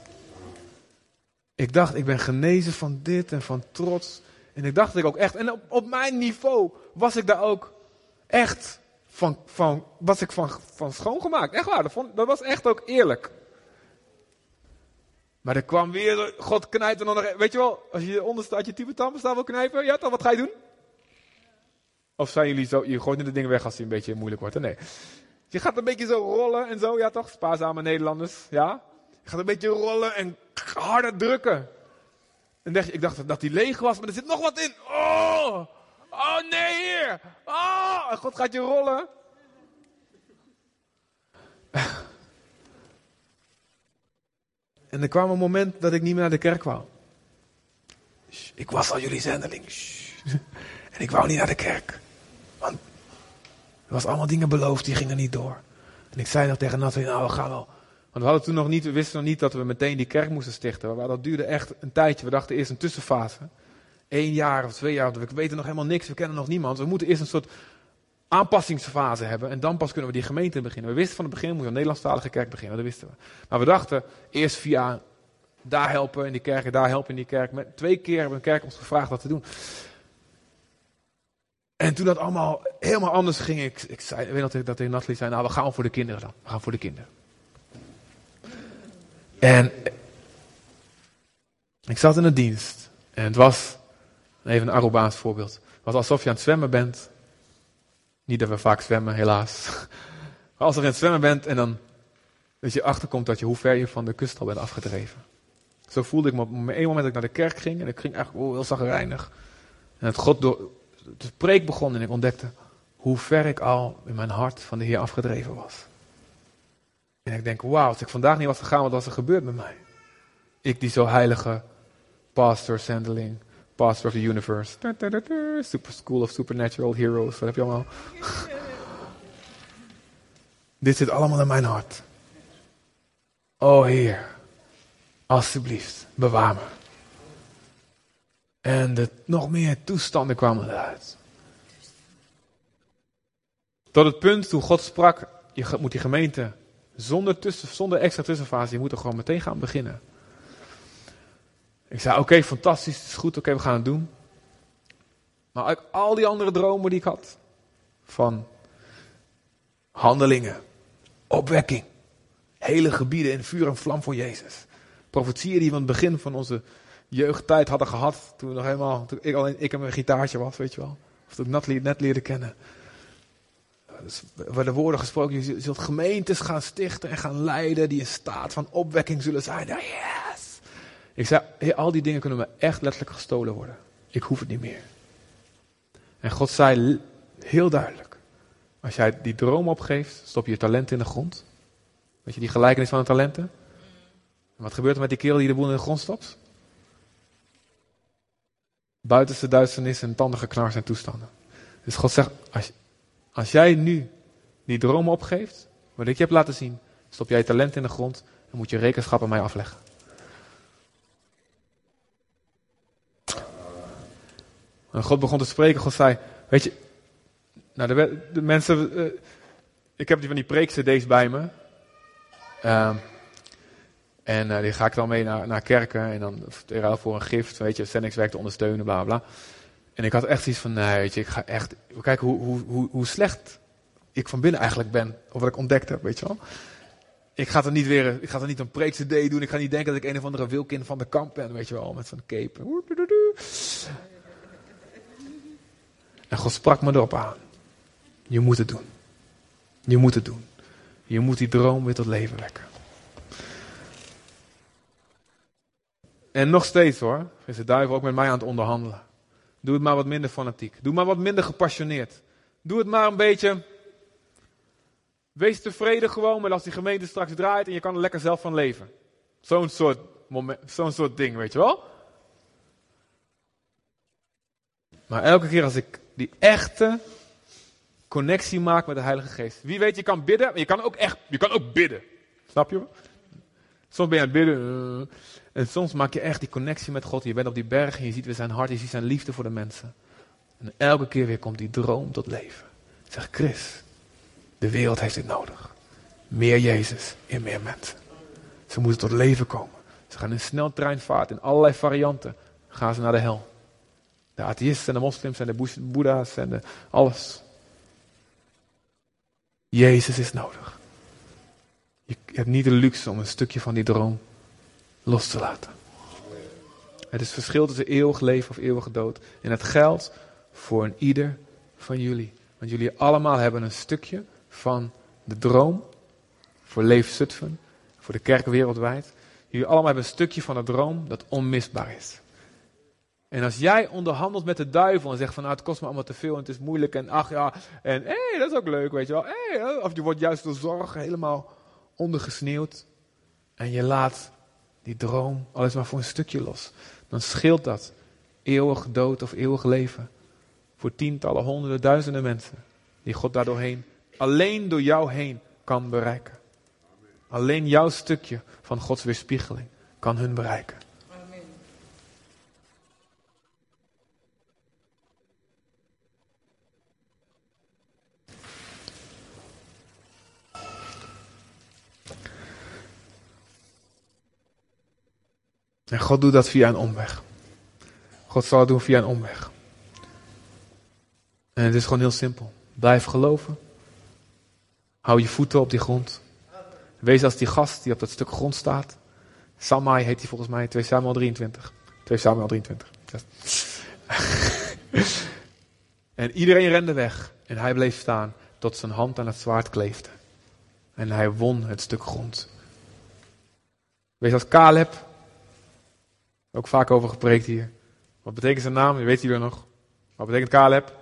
S1: Ik dacht, ik ben genezen van dit en van trots. En ik dacht ik ook echt, en op, op mijn niveau was ik daar ook echt van, van, was ik van, van schoongemaakt. Echt waar, dat, was echt ook eerlijk. Maar er kwam weer, God knijpt er nog, weet je wel, als je onderstaat je type tandpasta wil knijpen, ja dan, wat ga je doen? Of zijn jullie zo, je gooit nu de dingen weg als die een beetje moeilijk wordt, nee. Je gaat een beetje zo rollen en zo, ja toch, spaarzame Nederlanders, ja. Je gaat een beetje rollen en harder drukken. En dacht, ik dacht dat die leeg was, maar er zit nog wat in. Oh, oh nee, heer. Oh, God gaat je rollen. En er kwam een moment dat ik niet meer naar de kerk wou. Ik was al jullie zendeling. En ik wou niet naar de kerk. Want er was allemaal dingen beloofd, die gingen niet door. En ik zei nog tegen Nathalie, nou we gaan wel. Want we hadden toen nog niet, we wisten nog niet dat we meteen die kerk moesten stichten. Maar dat duurde echt een tijdje. We dachten eerst een tussenfase. Eén jaar of twee jaar, we weten nog helemaal niks, we kennen nog niemand. We moeten eerst een soort aanpassingsfase hebben en dan pas kunnen we die gemeente beginnen. We wisten van het begin, je een Nederlandstalige kerk beginnen, dat wisten we. Maar we dachten, eerst via daar helpen in die kerk en daar helpen in die kerk. Met, twee keer hebben we een kerk ons gevraagd wat te doen. En toen dat allemaal helemaal anders ging, ik, ik, zei, ik weet dat, dat tegen Nathalie zei, nou we gaan voor de kinderen dan. We gaan voor de kinderen. En ik zat in de dienst. En het was, even een Arubaans voorbeeld. Was alsof je aan het zwemmen bent. Niet dat we vaak zwemmen, helaas. *laughs* Maar alsof je aan het zwemmen bent en dan dat je achterkomt dat je hoe ver je van de kust al bent afgedreven. Zo voelde ik me op één moment dat ik naar de kerk ging. En ik ging eigenlijk oh, heel. En het God door de preek begon en ik ontdekte hoe ver ik al in mijn hart van de Heer afgedreven was. En ik denk, wauw, als ik vandaag niet was gegaan, wat was er gebeurd met mij? Ik die zo heilige pastor, sandeling, pastor of the universe. Super School of Supernatural Heroes, wat heb je allemaal? *laughs* Dit zit allemaal in mijn hart. O Heer, alsjeblieft, bewaar me. En nog meer toestanden kwamen eruit. Tot het punt toen God sprak, je moet die gemeente zonder, tussen, zonder extra tussenfase, je moet er gewoon meteen gaan beginnen. Ik zei, oké, fantastisch, het is goed, oké, we gaan het doen. Maar ook al die andere dromen die ik had, van handelingen, opwekking, hele gebieden in vuur en vlam voor Jezus. Profetieën die we aan het begin van onze jeugdtijd hadden gehad, toen, we nog helemaal, toen ik alleen ik en mijn gitaartje was, weet je wel. Of toen ik net, net leerde kennen. Dus werden woorden gesproken, je zult gemeentes gaan stichten en gaan leiden die in staat van opwekking zullen zijn. Yes! Ik zei, al die dingen kunnen me echt letterlijk gestolen worden. Ik hoef het niet meer. En God zei heel duidelijk, als jij die droom opgeeft, stop je je talent in de grond. Weet je die gelijkenis van de talenten? En wat gebeurt er met die kerel die de boel in de grond stopt? Buitenste duisternis en tandengeknars en toestanden. Dus God zegt, als, als jij nu die droom opgeeft, wat ik je heb laten zien, stop jij je talent in de grond en moet je rekenschap aan mij afleggen. En God begon te spreken, God zei, weet je, nou de, de mensen, uh, ik heb die van die preekcd's bij me. Uh, en uh, die ga ik dan mee naar, naar kerken en dan voor een gift, weet je, zendingswerk te ondersteunen, bla bla. En ik had echt iets van, weet je, ik ga echt, kijken hoe, hoe, hoe, hoe slecht ik van binnen eigenlijk ben, of wat ik ontdekt heb, weet je wel. Ik ga er niet weer, ik ga er niet een preekcd doen, ik ga niet denken dat ik een of andere wilkin van de kamp ben, weet je wel, met zo'n cape. En God sprak me erop aan. Je moet het doen. Je moet het doen. Je moet die droom weer tot leven wekken. En nog steeds hoor, is de duivel ook met mij aan het onderhandelen. Doe het maar wat minder fanatiek. Doe maar wat minder gepassioneerd. Doe het maar een beetje. Wees tevreden gewoon met als die gemeente straks draait en je kan er lekker zelf van leven. Zo'n soort, moment, zo'n soort ding, weet je wel? Maar elke keer als ik die echte connectie maak met de Heilige Geest. Wie weet, je kan bidden, maar je kan ook echt, je kan ook bidden. Snap je? Soms ben je aan het bidden. Uh, en soms maak je echt die connectie met God. Je bent op die berg en je ziet weer zijn hart, je ziet zijn liefde voor de mensen. En elke keer weer komt die droom tot leven. Zeg Chris, de wereld heeft dit nodig. Meer Jezus in meer mensen. Ze moeten tot leven komen. Ze gaan in sneltreinvaart, in allerlei varianten. Gaan ze naar de hel. De atheïsten en de moslims en de boeddha's en alles. Jezus is nodig. Je hebt niet de luxe om een stukje van die droom los te laten. Het is verschil tussen eeuwig leven of eeuwige dood. En het geldt voor een ieder van jullie. Want jullie allemaal hebben een stukje van de droom. Voor Leef Zutphen. Voor de kerk wereldwijd. Jullie allemaal hebben een stukje van de droom dat onmisbaar is. En als jij onderhandelt met de duivel en zegt van nou het kost me allemaal te veel en het is moeilijk en ach ja, en hé, hey, dat is ook leuk, weet je wel. Hey, of je wordt juist door zorg helemaal ondergesneeuwd en je laat die droom alles maar voor een stukje los. Dan scheelt dat eeuwig dood of eeuwig leven voor tientallen, honderden, duizenden mensen die God daardoorheen, alleen door jou heen kan bereiken. Alleen jouw stukje van Gods weerspiegeling kan hun bereiken. En God doet dat via een omweg. God zal het doen via een omweg. En het is gewoon heel simpel. Blijf geloven. Hou je voeten op die grond. Wees als die gast die op dat stuk grond staat. Samai heet hij volgens mij, 2 Samuel 23. 2 Samuel 23. *laughs* en iedereen rende weg. En hij bleef staan tot zijn hand aan het zwaard kleefde. En hij won het stuk grond. Wees als Caleb ook vaak over gepreekt hier. Wat betekent zijn naam? Je weet jullie nog. Wat betekent Caleb?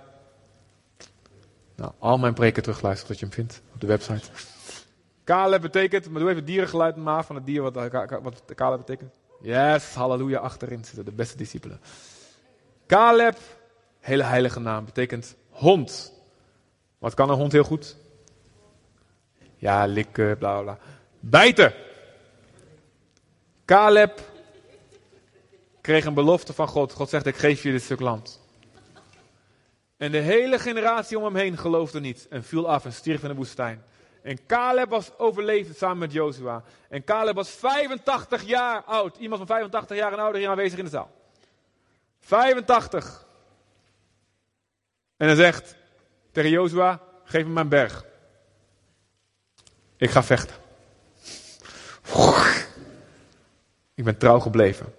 S1: Nou, al mijn preken terugluisteren dat je hem vindt op de website. Caleb betekent, maar doe even dierengeluid maar van het dier wat, wat Caleb betekent. Yes, halleluja, achterin zitten de beste discipelen. Caleb, hele heilige naam, betekent hond. Wat kan een hond heel goed? Ja, likken, bla bla. Bijten. Caleb kreeg een belofte van God. God zegt, ik geef je dit stuk land. En de hele generatie om hem heen geloofde niet en viel af en stierf in de woestijn. En Caleb was overleefd samen met Joshua. En Caleb was 85 jaar oud. Iemand van 85 jaar en ouder hier aanwezig in de zaal. 85. En hij zegt tegen Joshua, geef me mijn berg. Ik ga vechten. Ik ben trouw gebleven.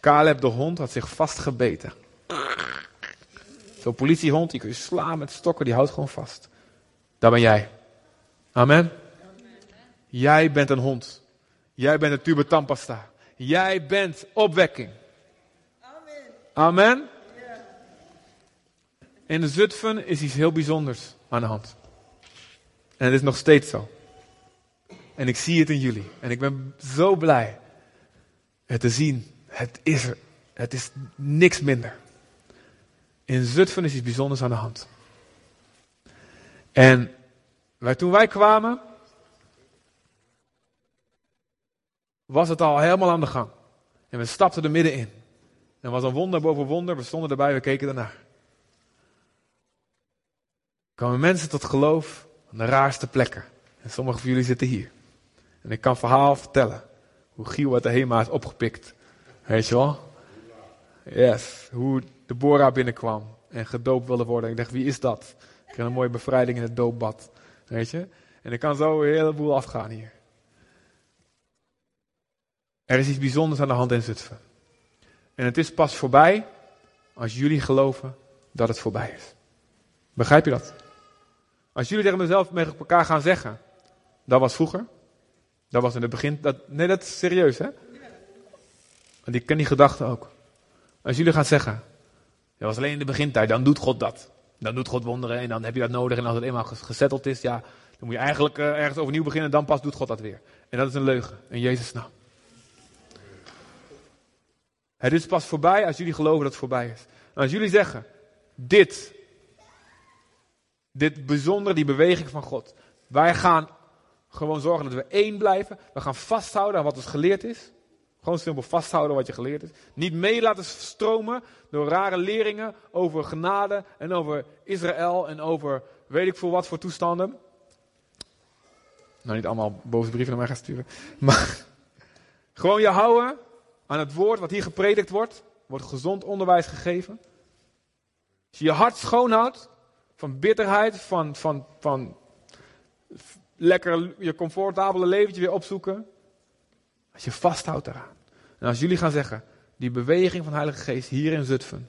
S1: Caleb de hond had zich vastgebeten. Zo'n politiehond, die kun je slaan met stokken, die houdt gewoon vast. Daar ben jij. Amen. Jij bent een hond. Jij bent een tube tandpasta. Jij bent opwekking. Amen. In de Zutphen is iets heel bijzonders aan de hand. En het is nog steeds zo. En ik zie het in jullie. En ik ben zo blij het te zien. Het is er. Het is niks minder. In Zutphen is iets bijzonders aan de hand. En wij, toen wij kwamen, was het al helemaal aan de gang. En we stapten er middenin. En was een wonder boven wonder. We stonden erbij, we keken ernaar. Komen mensen tot geloof aan de raarste plekken. En sommige van jullie zitten hier. En ik kan verhaal vertellen. Hoe Giel uit de HEMA is opgepikt. Weet je wel? Yes. Hoe Deborah binnenkwam. En gedoopt wilde worden. Ik dacht, wie is dat? Ik kreeg een mooie bevrijding in het doopbad. Weet je? En ik kan zo een heleboel afgaan hier. Er is iets bijzonders aan de hand in Zutphen. En het is pas voorbij als jullie geloven dat het voorbij is. Begrijp je dat? Als jullie tegen mezelf met elkaar gaan zeggen, dat was vroeger, dat was in het begin, dat, nee dat is serieus hè? Want ik ken die gedachte ook. Als jullie gaan zeggen, dat was alleen in de begintijd, dan doet God dat. Dan doet God wonderen en dan heb je dat nodig. En als het eenmaal gezetteld is, ja, dan moet je eigenlijk uh, ergens overnieuw beginnen. En dan pas doet God dat weer. En dat is een leugen. In Jezus' naam. Het is pas voorbij als jullie geloven dat het voorbij is. En als jullie zeggen, dit, dit bijzondere, die beweging van God. Wij gaan gewoon zorgen dat we één blijven. We gaan vasthouden aan wat ons geleerd is. Gewoon simpel vasthouden wat je geleerd is. Niet mee laten stromen door rare leringen over genade en over Israël en over weet ik veel wat voor toestanden. Nou, niet allemaal boze brieven naar mij gaan sturen. *laughs* Maar gewoon je houden aan het woord wat hier gepredikt wordt. Wordt gezond onderwijs gegeven. Als je je hart schoonhoudt van bitterheid, van, van, van lekker je comfortabele leventje weer opzoeken. Als je vasthoudt eraan. En als jullie gaan zeggen, die beweging van de Heilige Geest hier in Zutphen.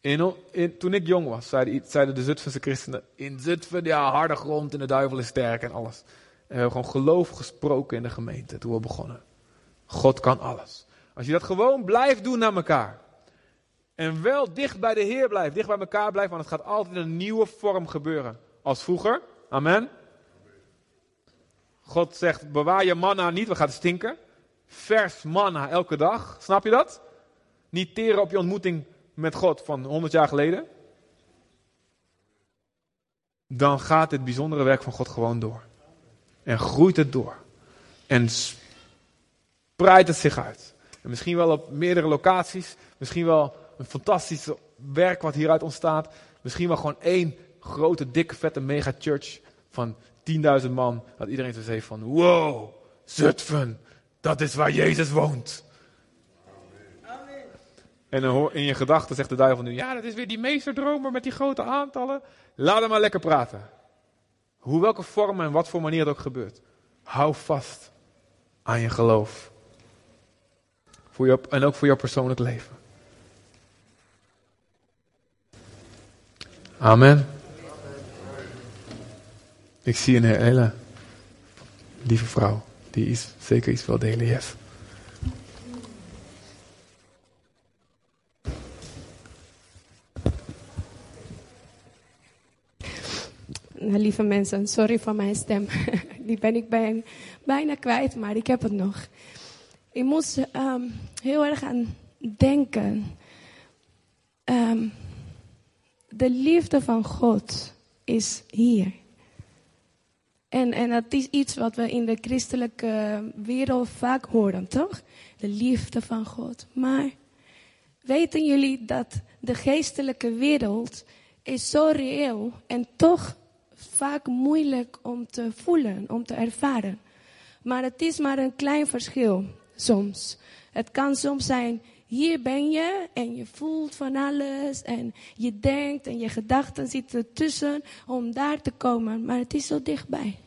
S1: In, toen ik jong was, zeiden, zeiden, de Zutphense christenen, in Zutphen, ja, harde grond en de duivel is sterk en alles. En we hebben gewoon geloof gesproken in de gemeente toen we begonnen. God kan alles. Als je dat gewoon blijft doen naar elkaar. En wel dicht bij de Heer blijft, dicht bij elkaar blijft, want het gaat altijd in een nieuwe vorm gebeuren. Als vroeger. Amen. God zegt, bewaar je manna niet, we gaan stinken. Vers manna elke dag. Snap je dat? Niet teren op je ontmoeting met God van 100 jaar geleden. Dan gaat dit bijzondere werk van God gewoon door. En groeit het door. En spreidt het zich uit. En misschien wel op meerdere locaties. Misschien wel een fantastisch werk wat hieruit ontstaat. Misschien wel gewoon één grote, dikke, vette megachurch van 10.000 man. Dat iedereen zo zegt van, wow, Zutphen, dat is waar Jezus woont. Amen. En in je gedachten zegt de duivel nu, ja, dat is weer die meesterdromer met die grote aantallen. Laat hem maar lekker praten. Hoe welke vorm en wat voor manier het ook gebeurt. Hou vast aan je geloof. Voor je, en ook voor jouw persoonlijk leven. Amen. Ik zie een hele lieve vrouw. Die is zeker iets wil delen, yes.
S2: Nou, lieve mensen, sorry voor mijn stem. *laughs* Die ben ik bijna, kwijt, maar ik heb het nog. Ik moest um, heel erg aan denken. Um, de liefde van God is hier. En, en dat is iets wat we in de christelijke wereld vaak horen, toch? De liefde van God. Maar weten jullie dat de geestelijke wereld is zo reëel en toch vaak moeilijk om te voelen, om te ervaren. Maar het is maar een klein verschil soms. Het kan soms zijn, hier ben je en je voelt van alles en je denkt en je gedachten zitten tussen om daar te komen, maar het is zo dichtbij.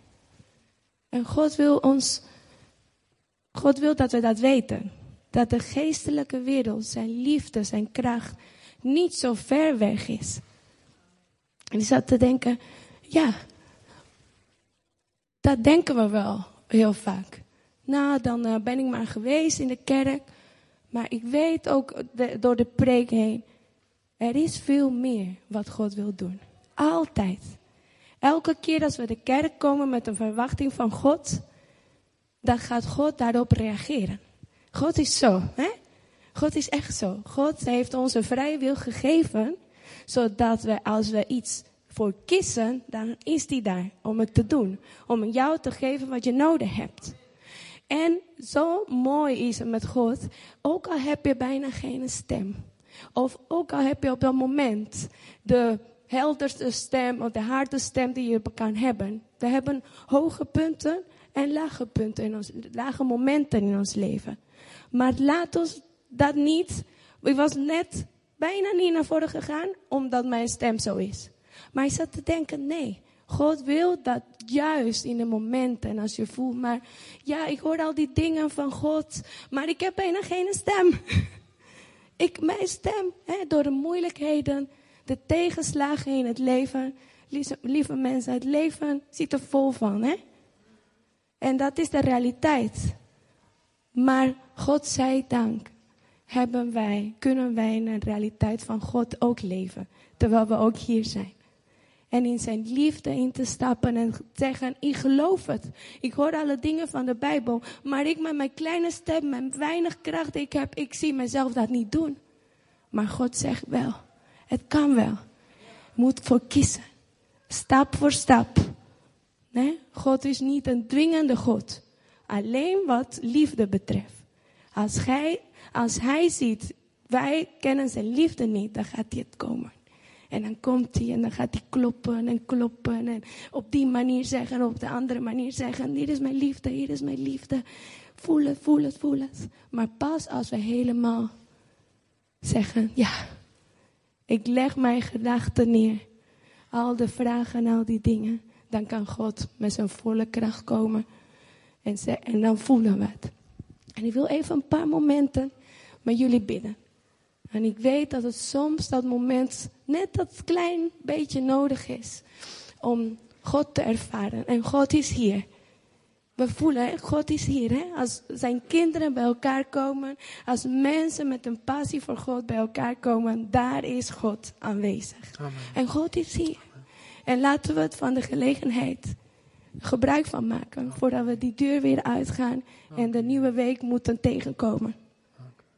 S2: En God wil ons, God wil dat we dat weten. Dat de geestelijke wereld, zijn liefde, zijn kracht niet zo ver weg is. En ik zat te denken, ja, dat denken we wel heel vaak. Nou, dan uh, ben ik maar geweest in de kerk. Maar ik weet ook door de preek heen, er is veel meer wat God wil doen. Altijd. Elke keer als we de kerk komen met een verwachting van God, dan gaat God daarop reageren. God is zo, hè? God is echt zo. God heeft ons een vrije wil gegeven, zodat we als we iets voor kiezen, dan is die daar om het te doen. Om jou te geven wat je nodig hebt. En zo mooi is het met God, ook al heb je bijna geen stem. Of ook al heb je op dat moment de helderste stem of de harde stem die je kan hebben. We hebben hoge punten en lage punten in ons, lage momenten in ons leven. Maar laat ons dat niet. Ik was net bijna niet naar voren gegaan, omdat mijn stem zo is. Maar ik zat te denken, nee, God wil dat juist in de momenten en als je voelt, maar ja, ik hoor al die dingen van God, maar ik heb bijna geen stem. *laughs* ik, mijn stem, hè, door de moeilijkheden, de tegenslagen in het leven, lieve, lieve mensen, het leven zit er vol van, hè? En dat is de realiteit. Maar God zij dank, hebben wij, kunnen wij in de realiteit van God ook leven, terwijl we ook hier zijn. En in zijn liefde in te stappen en zeggen, ik geloof het. Ik hoor alle dingen van de Bijbel. Maar ik met mijn kleine stem, met weinig kracht die ik heb, ik zie mezelf dat niet doen. Maar God zegt wel, het kan wel. Moet voor kiezen. Stap voor stap. Nee? God is niet een dwingende God. Alleen wat liefde betreft. Als hij, als hij ziet, wij kennen zijn liefde niet, dan gaat hij het komen. En dan komt hij en dan gaat hij kloppen en kloppen. En op die manier zeggen, op de andere manier zeggen. Hier is mijn liefde, hier is mijn liefde. Voel het, voel het, voel het. Maar pas als we helemaal zeggen, ja, ik leg mijn gedachten neer. Al de vragen en al die dingen. Dan kan God met zijn volle kracht komen. En, en dan voelen we het. En ik wil even een paar momenten met jullie bidden. En ik weet dat het soms dat moment net dat klein beetje nodig is om God te ervaren. En God is hier. We voelen, God is hier. Hè? Als zijn kinderen bij elkaar komen, als mensen met een passie voor God bij elkaar komen, daar is God aanwezig. Amen. En God is hier. En laten we het van de gelegenheid gebruik van maken, voordat we die deur weer uitgaan en de nieuwe week moeten tegenkomen.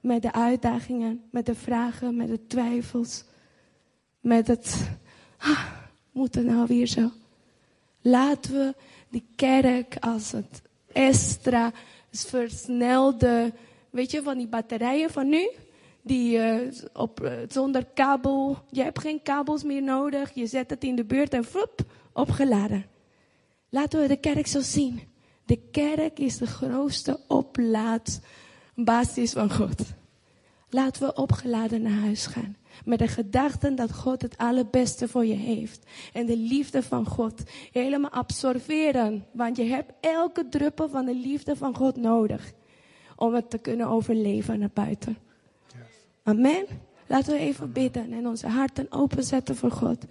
S2: Met de uitdagingen, met de vragen, met de twijfels. Met het, ah, moet het nou weer zo? Laten we die kerk als het extra versnelde, weet je, van die batterijen van nu. Die uh, op, uh, zonder kabel, je hebt geen kabels meer nodig. Je zet het in de buurt en vloep, opgeladen. Laten we de kerk zo zien. De kerk is de grootste oplaadbasis van God. Laten we opgeladen naar huis gaan. Met de gedachten dat God het allerbeste voor je heeft. En de liefde van God helemaal absorberen. Want je hebt elke druppel van de liefde van God nodig. Om het te kunnen overleven naar buiten. Amen. Laten we even bidden en onze harten openzetten voor God.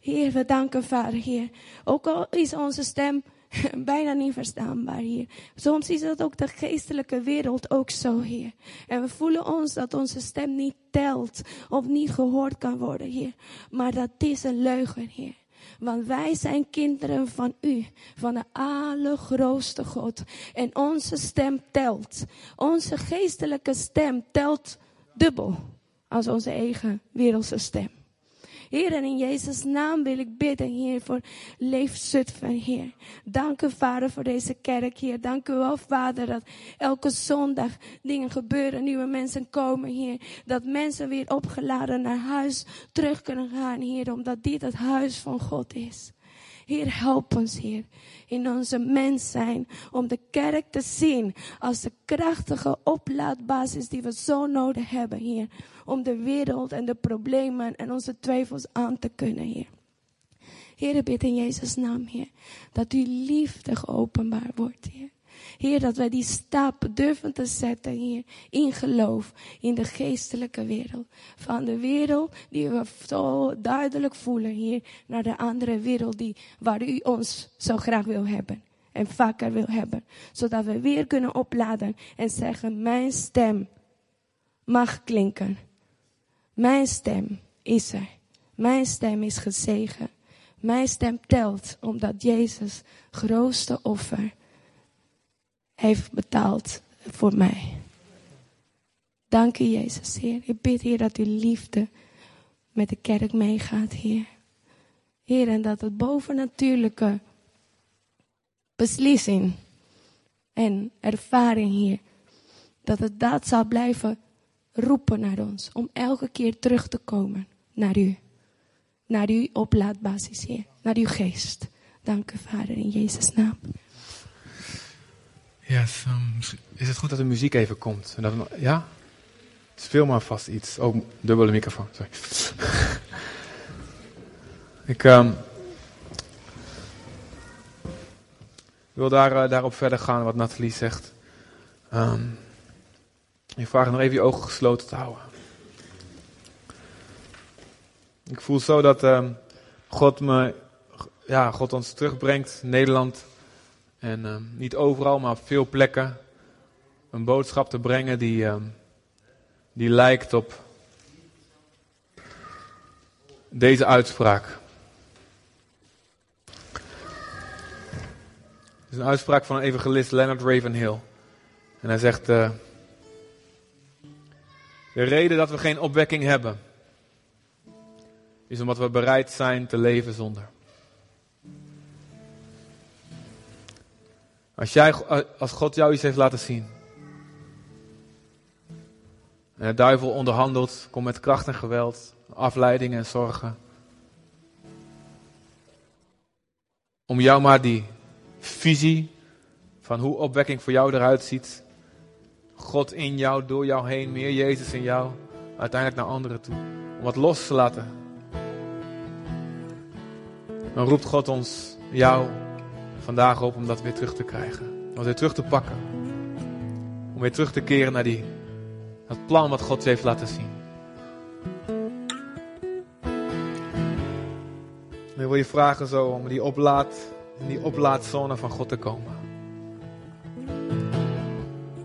S2: Heer, we danken Vader, Heer. Ook al is onze stem *laughs* bijna niet verstaanbaar hier. Soms is dat ook de geestelijke wereld ook zo, Heer. En we voelen ons dat onze stem niet telt of niet gehoord kan worden, Heer. Maar dat is een leugen, Heer. Want wij zijn kinderen van u, van de allergrootste God. En onze stem telt. Onze geestelijke stem telt dubbel als onze eigen wereldse stem. Heer, en in Jezus' naam wil ik bidden, Heer, voor Leef Zutphen, Heer. Dank u, Vader, voor deze kerk, Heer. Dank u wel, Vader, dat elke zondag dingen gebeuren, nieuwe mensen komen, Heer. Dat mensen weer opgeladen naar huis terug kunnen gaan, Heer, omdat dit het huis van God is. Heer, help ons, Heer, in onze mens zijn om de kerk te zien als de krachtige oplaadbasis die we zo nodig hebben, Heer. Om de wereld en de problemen en onze twijfels aan te kunnen, Heer. Heer, ik bid in Jezus' naam, Heer, dat uw liefde geopenbaar wordt, Heer. Heer, dat wij die stap durven te zetten, Heer, in geloof, in de geestelijke wereld. Van de wereld die we zo duidelijk voelen, Heer, naar de andere wereld die, waar u ons zo graag wil hebben. En vaker wil hebben. Zodat we weer kunnen opladen en zeggen, mijn stem mag klinken. Mijn stem is er. Mijn stem is gezegen. Mijn stem telt, omdat Jezus grootste offer heeft betaald voor mij. Dank u, Jezus, Heer. Ik bid, Heer, dat uw liefde met de kerk meegaat, Heer. Heer, en dat het bovennatuurlijke beslissing en ervaring, Heer, dat het dat zal blijven roepen naar ons, om elke keer terug te komen naar u. Naar uw oplaadbasis, Heer. Naar uw geest. Dank u, Vader, in Jezus' naam.
S1: Yes, um, is het goed dat de muziek even komt? En dat ja? Speel maar vast iets. Oh, dubbele microfoon, sorry. *laughs* ik um, wil daar, uh, daarop verder gaan wat Nathalie zegt. Um, ik vraag nog even je ogen gesloten te houden. Ik voel zo dat God me, ja, God ons terugbrengt, Nederland, en uh, niet overal, maar op veel plekken een boodschap te brengen die, uh, die lijkt op deze uitspraak. Het is een uitspraak van evangelist Leonard Ravenhill. En hij zegt: uh, De reden dat we geen opwekking hebben, is omdat we bereid zijn te leven zonder. Als, jij, als God jou iets heeft laten zien. En de duivel onderhandelt, komt met kracht en geweld, afleiding en zorgen. Om jou maar die visie van hoe opwekking voor jou eruit ziet. God in jou, door jou heen, meer Jezus in jou. Uiteindelijk naar anderen toe. Om wat los te laten. Dan roept God ons, jou, vandaag op om dat weer terug te krijgen. Om weer terug te pakken. Om weer terug te keren naar die, dat plan wat God heeft laten zien. En ik wil je vragen zo om die oplaad, in die oplaadzone van God te komen.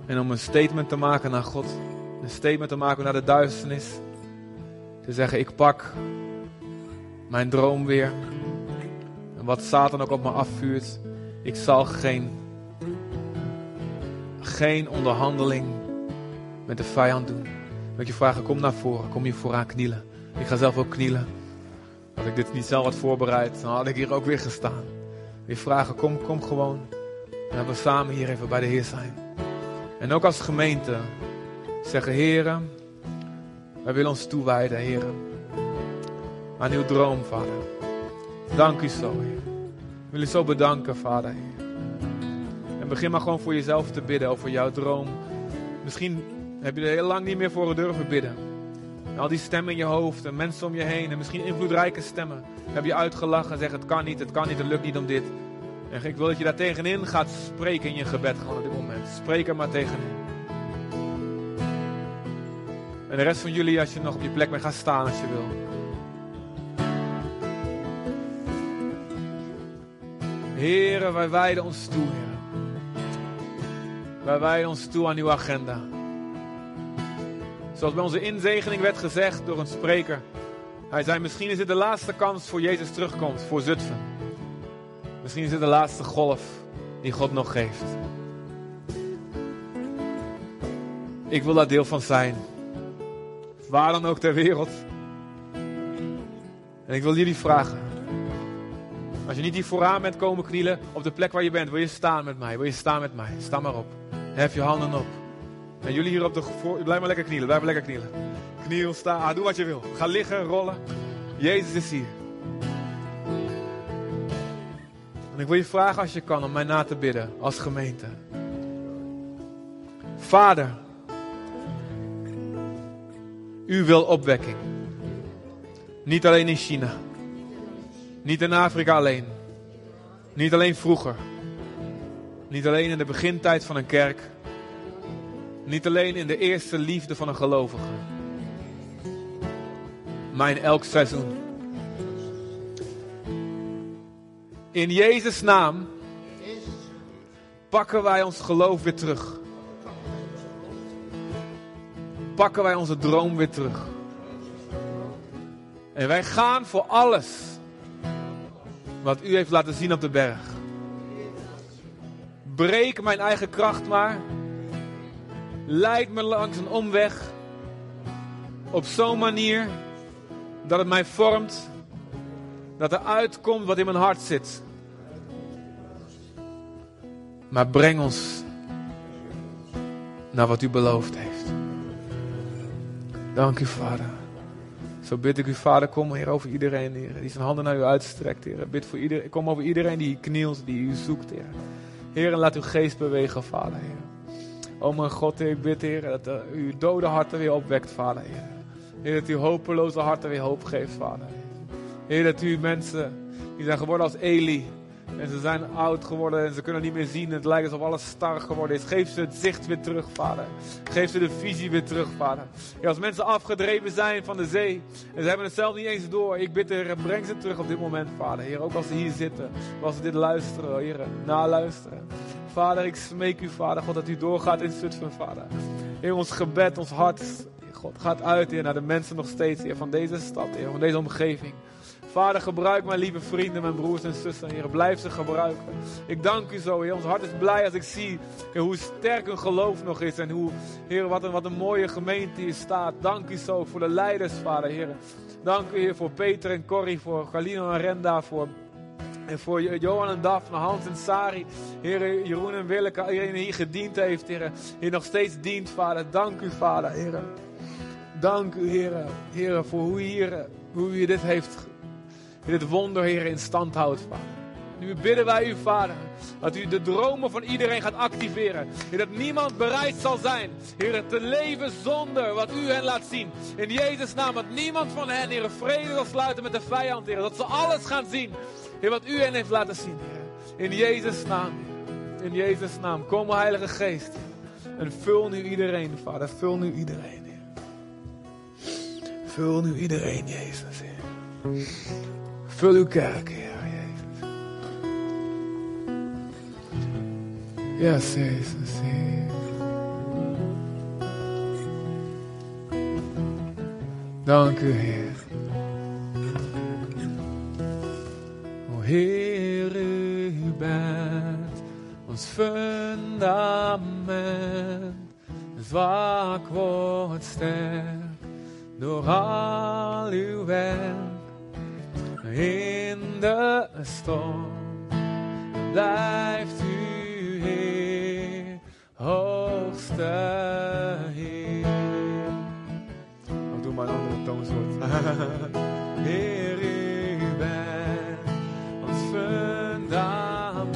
S1: En om een statement te maken naar God. Een statement te maken naar de duisternis. Te zeggen, ik pak mijn droom weer. En wat Satan ook op me afvuurt, ik zal geen, geen onderhandeling met de vijand doen. Wil je vragen, kom naar voren, kom je vooraan knielen. Ik ga zelf ook knielen. Als ik dit niet zelf had voorbereid, dan had ik hier ook weer gestaan. Wil je vragen, kom, kom gewoon. En dat we samen hier even bij de Heer zijn. En ook als gemeente zeggen, heren, wij willen ons toewijden, heren. Aan uw droom, vader. Dank u zo. Wil je zo bedanken, Vader. En begin maar gewoon voor jezelf te bidden over jouw droom. Misschien heb je er heel lang niet meer voor durven bidden. En al die stemmen in je hoofd en mensen om je heen en misschien invloedrijke stemmen. Heb je uitgelachen en zeggen het kan niet, het kan niet, het lukt niet om dit. En ik wil dat je daar tegenin gaat spreken in je gebed gewoon op dit moment. Spreek er maar tegenin. En de rest van jullie, als je nog op je plek bent, ga staan als je wil. Heren, wij wijden ons toe, Heer. Wij wijden ons toe aan uw agenda. Zoals bij onze inzegening werd gezegd door een spreker. Hij zei, misschien is dit de laatste kans voor Jezus terugkomt, voor Zutphen. Misschien is dit de laatste golf die God nog geeft. Ik wil daar deel van zijn. Waar dan ook ter wereld. En ik wil jullie vragen. Als je niet hier vooraan bent komen knielen, op de plek waar je bent, wil je staan met mij? Wil je staan met mij? Sta maar op. Hef je handen op. En jullie hier op de voor, blijf maar lekker knielen, blijf maar lekker knielen. Kniel, sta, ah, doe wat je wil. Ga liggen, rollen. Jezus is hier. En ik wil je vragen als je kan om mij na te bidden als gemeente. Vader, u wil opwekking. Niet alleen in China. Niet in Afrika alleen. Niet alleen vroeger. Niet alleen in de begintijd van een kerk. Niet alleen in de eerste liefde van een gelovige. Maar in elk seizoen. In Jezus' naam pakken wij ons geloof weer terug. Pakken wij onze droom weer terug. En wij gaan voor alles wat u heeft laten zien op de berg. Breek mijn eigen kracht maar. Leid me langs een omweg. Op zo'n manier dat het mij vormt. Dat er uitkomt wat in mijn hart zit. Maar breng ons naar wat u beloofd heeft. Dank u, Vader. Zo bid ik u, Vader, kom Heer over iedereen, die zijn handen naar u uitstrekt, Heer. Bid voor iedereen, kom over iedereen die knielt, die u zoekt, Heer. Heer, laat uw geest bewegen, Vader, Heer. O mijn God, ik bid, Heer, dat uh, uw dode harten weer opwekt, Vader, Heer. Heer, dat u hopeloze harten weer hoop geeft, Vader. Heer, dat u mensen die zijn geworden als Eli, en ze zijn oud geworden en ze kunnen niet meer zien. Het lijkt alsof alles star geworden is. Geef ze het zicht weer terug, vader. Geef ze de visie weer terug, vader. Ja, als mensen afgedreven zijn van de zee en ze hebben het zelf niet eens door. Ik bid er, breng ze terug op dit moment, vader. Heer, ook als ze hier zitten, als ze dit luisteren, Heer, naluisteren. Vader, ik smeek u, vader, God, dat u doorgaat in Zutphen, vader. Heer, ons gebed, ons hart, God, gaat uit, Heer, naar de mensen nog steeds, Heer, van deze stad, Heer, van deze omgeving. Vader, gebruik mijn lieve vrienden, mijn broers en zussen, Heer. Blijf ze gebruiken. Ik dank u zo, Heer. Ons hart is blij als ik zie hoe sterk een geloof nog is. En hoe, Heer, wat een, wat een mooie gemeente hier staat. Dank u zo voor de leiders, Vader, Heer. Dank u, Heer, voor Peter en Corrie, voor Galino en Renda, voor... En voor Johan en Daphne, Hans en Sari, Heer Jeroen en Willeke, iedereen die hier gediend heeft, Heer. Heer nog steeds dient, Vader. Dank u, Vader, Heer. Dank u, Heer. Heer, voor hoe, hier, hoe u dit heeft dit wonder, Heer, in stand houdt, Vader. Nu bidden wij u, Vader, dat u de dromen van iedereen gaat activeren. Heer, dat niemand bereid zal zijn, Heer, te leven zonder wat u hen laat zien. In Jezus' naam, dat niemand van hen, Heer, vrede zal sluiten met de vijand, Heer. Dat ze alles gaan zien, Heer, wat u hen heeft laten zien, Heer. In Jezus' naam, Heer. In Jezus' naam. Kom, Heilige Geest. En vul nu iedereen, Vader. Vul nu iedereen, Heer. Vul nu iedereen, Jezus, Heer. Vul uw kerk, Heer Jezus. Yes, Jezus, Heer. Dank u, Heer. O Heer, u bent ons fundament. Zwak wordt sterk door al uw werk in de storm blijft u Heer, hoogste Heer. Oh, doe maar een andere toonsoort. *laughs* Heer, u bent ons fundament.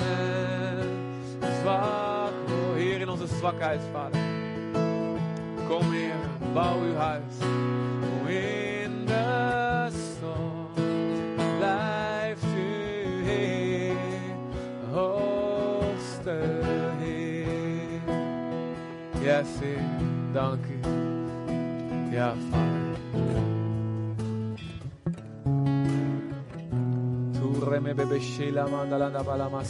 S1: Zwak, oh Heer, in onze zwakheid, Vader. Kom Heer, bouw uw huis. In Heer, dank u. Ja, Vader. Mandalanda balama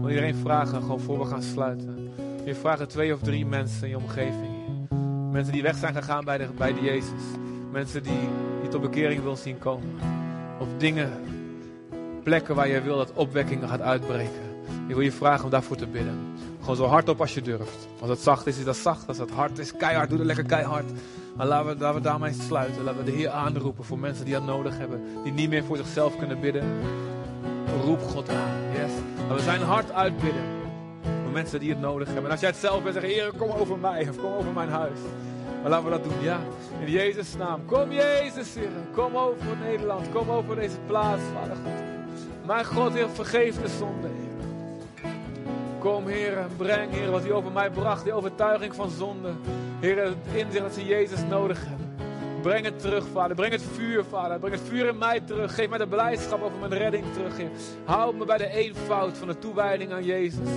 S1: wil iedereen vragen, gewoon voor we gaan sluiten. Je vragen twee of drie mensen in je omgeving. Mensen die weg zijn gegaan bij de, bij de Jezus. Mensen die je tot bekering wil zien komen. Of dingen, plekken waar je wil dat opwekking gaat uitbreken. Ik wil je vragen om daarvoor te bidden. Gewoon zo hard op als je durft. Als het zacht is, is dat zacht. Als het hard is, keihard, doe het lekker keihard. Maar laten we, laten we daarmee sluiten. Laten we de Heer aanroepen voor mensen die dat nodig hebben. Die niet meer voor zichzelf kunnen bidden. Roep God aan. Yes. Laten we zijn hart uitbidden. Voor mensen die het nodig hebben. En als jij het zelf bent, zeg Heer, kom over mij. Of kom over mijn huis. Maar laten we dat doen, ja. In Jezus' naam. Kom Jezus, Heer. Kom over Nederland. Kom over deze plaats, Vader God. Mijn God, Heer, vergeef de zonde. Kom, Heer, en breng, Heer, wat u over mij bracht. Die overtuiging van zonde. Heer, het inzicht dat ze Jezus nodig hebben. Breng het terug, Vader. Breng het vuur, Vader. Breng het vuur in mij terug. Geef mij de blijdschap over mijn redding terug, Heer. Houd me bij de eenvoud van de toewijding aan Jezus.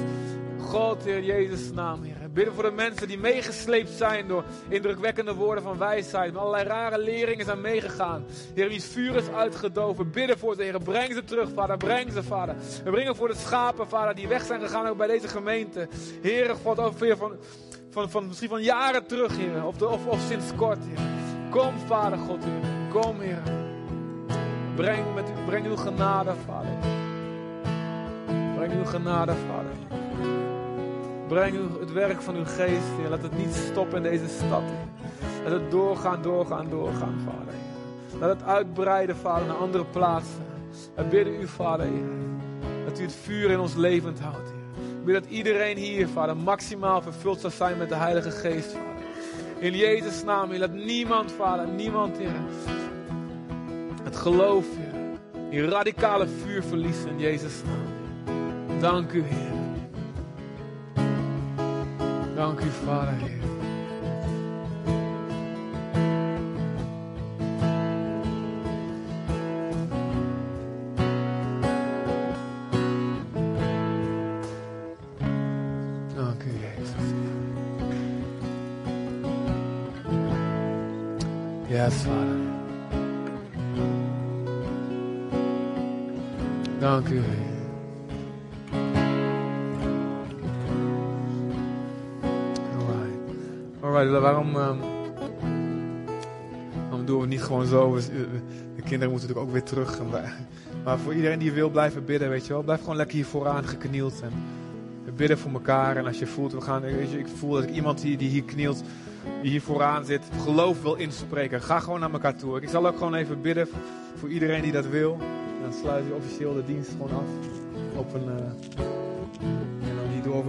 S1: God, Heer, Jezus' naam, Heer. Bidden voor de mensen die meegesleept zijn door indrukwekkende woorden van wijsheid. Met allerlei rare leringen zijn meegegaan. Heer, wie vuur is uitgedoven. Bidden voor ze, Heer. Breng ze terug, Vader. Breng ze, Vader. We brengen voor de schapen, Vader, die weg zijn gegaan ook bij deze gemeente. Heer, God, over van, van, van, misschien van jaren terug, Heer. Of, of, of sinds kort, Heer. Kom, Vader God, Heer. Kom, Heer. Breng, met, breng uw genade, Vader. Breng uw genade, Vader. Breng het werk van uw geest, Heer. Laat het niet stoppen in deze stad. Laat het doorgaan, doorgaan, doorgaan, Vader. Laat het uitbreiden, Vader, naar andere plaatsen. We bidden u, Vader. Dat u het vuur in ons levend houdt, Heer. Ik bid dat iedereen hier, Vader, maximaal vervuld zal zijn met de Heilige Geest, Vader. In Jezus' naam, Heer. Laat niemand, Vader, niemand, Heer. Het geloof, Heer. Die radicale vuur verliezen in Jezus' naam. Dank u, Heer. Dank u, Vader, Waarom, um, waarom doen we het niet gewoon zo? De kinderen moeten natuurlijk ook weer terug. Maar voor iedereen die wil blijven bidden, weet je wel, blijf gewoon lekker hier vooraan geknield. En bidden voor elkaar. En als je voelt, we gaan, weet je, ik voel dat ik iemand die, die hier knielt, die hier vooraan zit, geloof wil inspreken. Ga gewoon naar elkaar toe. Ik zal ook gewoon even bidden voor iedereen die dat wil. Dan sluit je officieel de dienst gewoon af. Op een, uh, en dan die door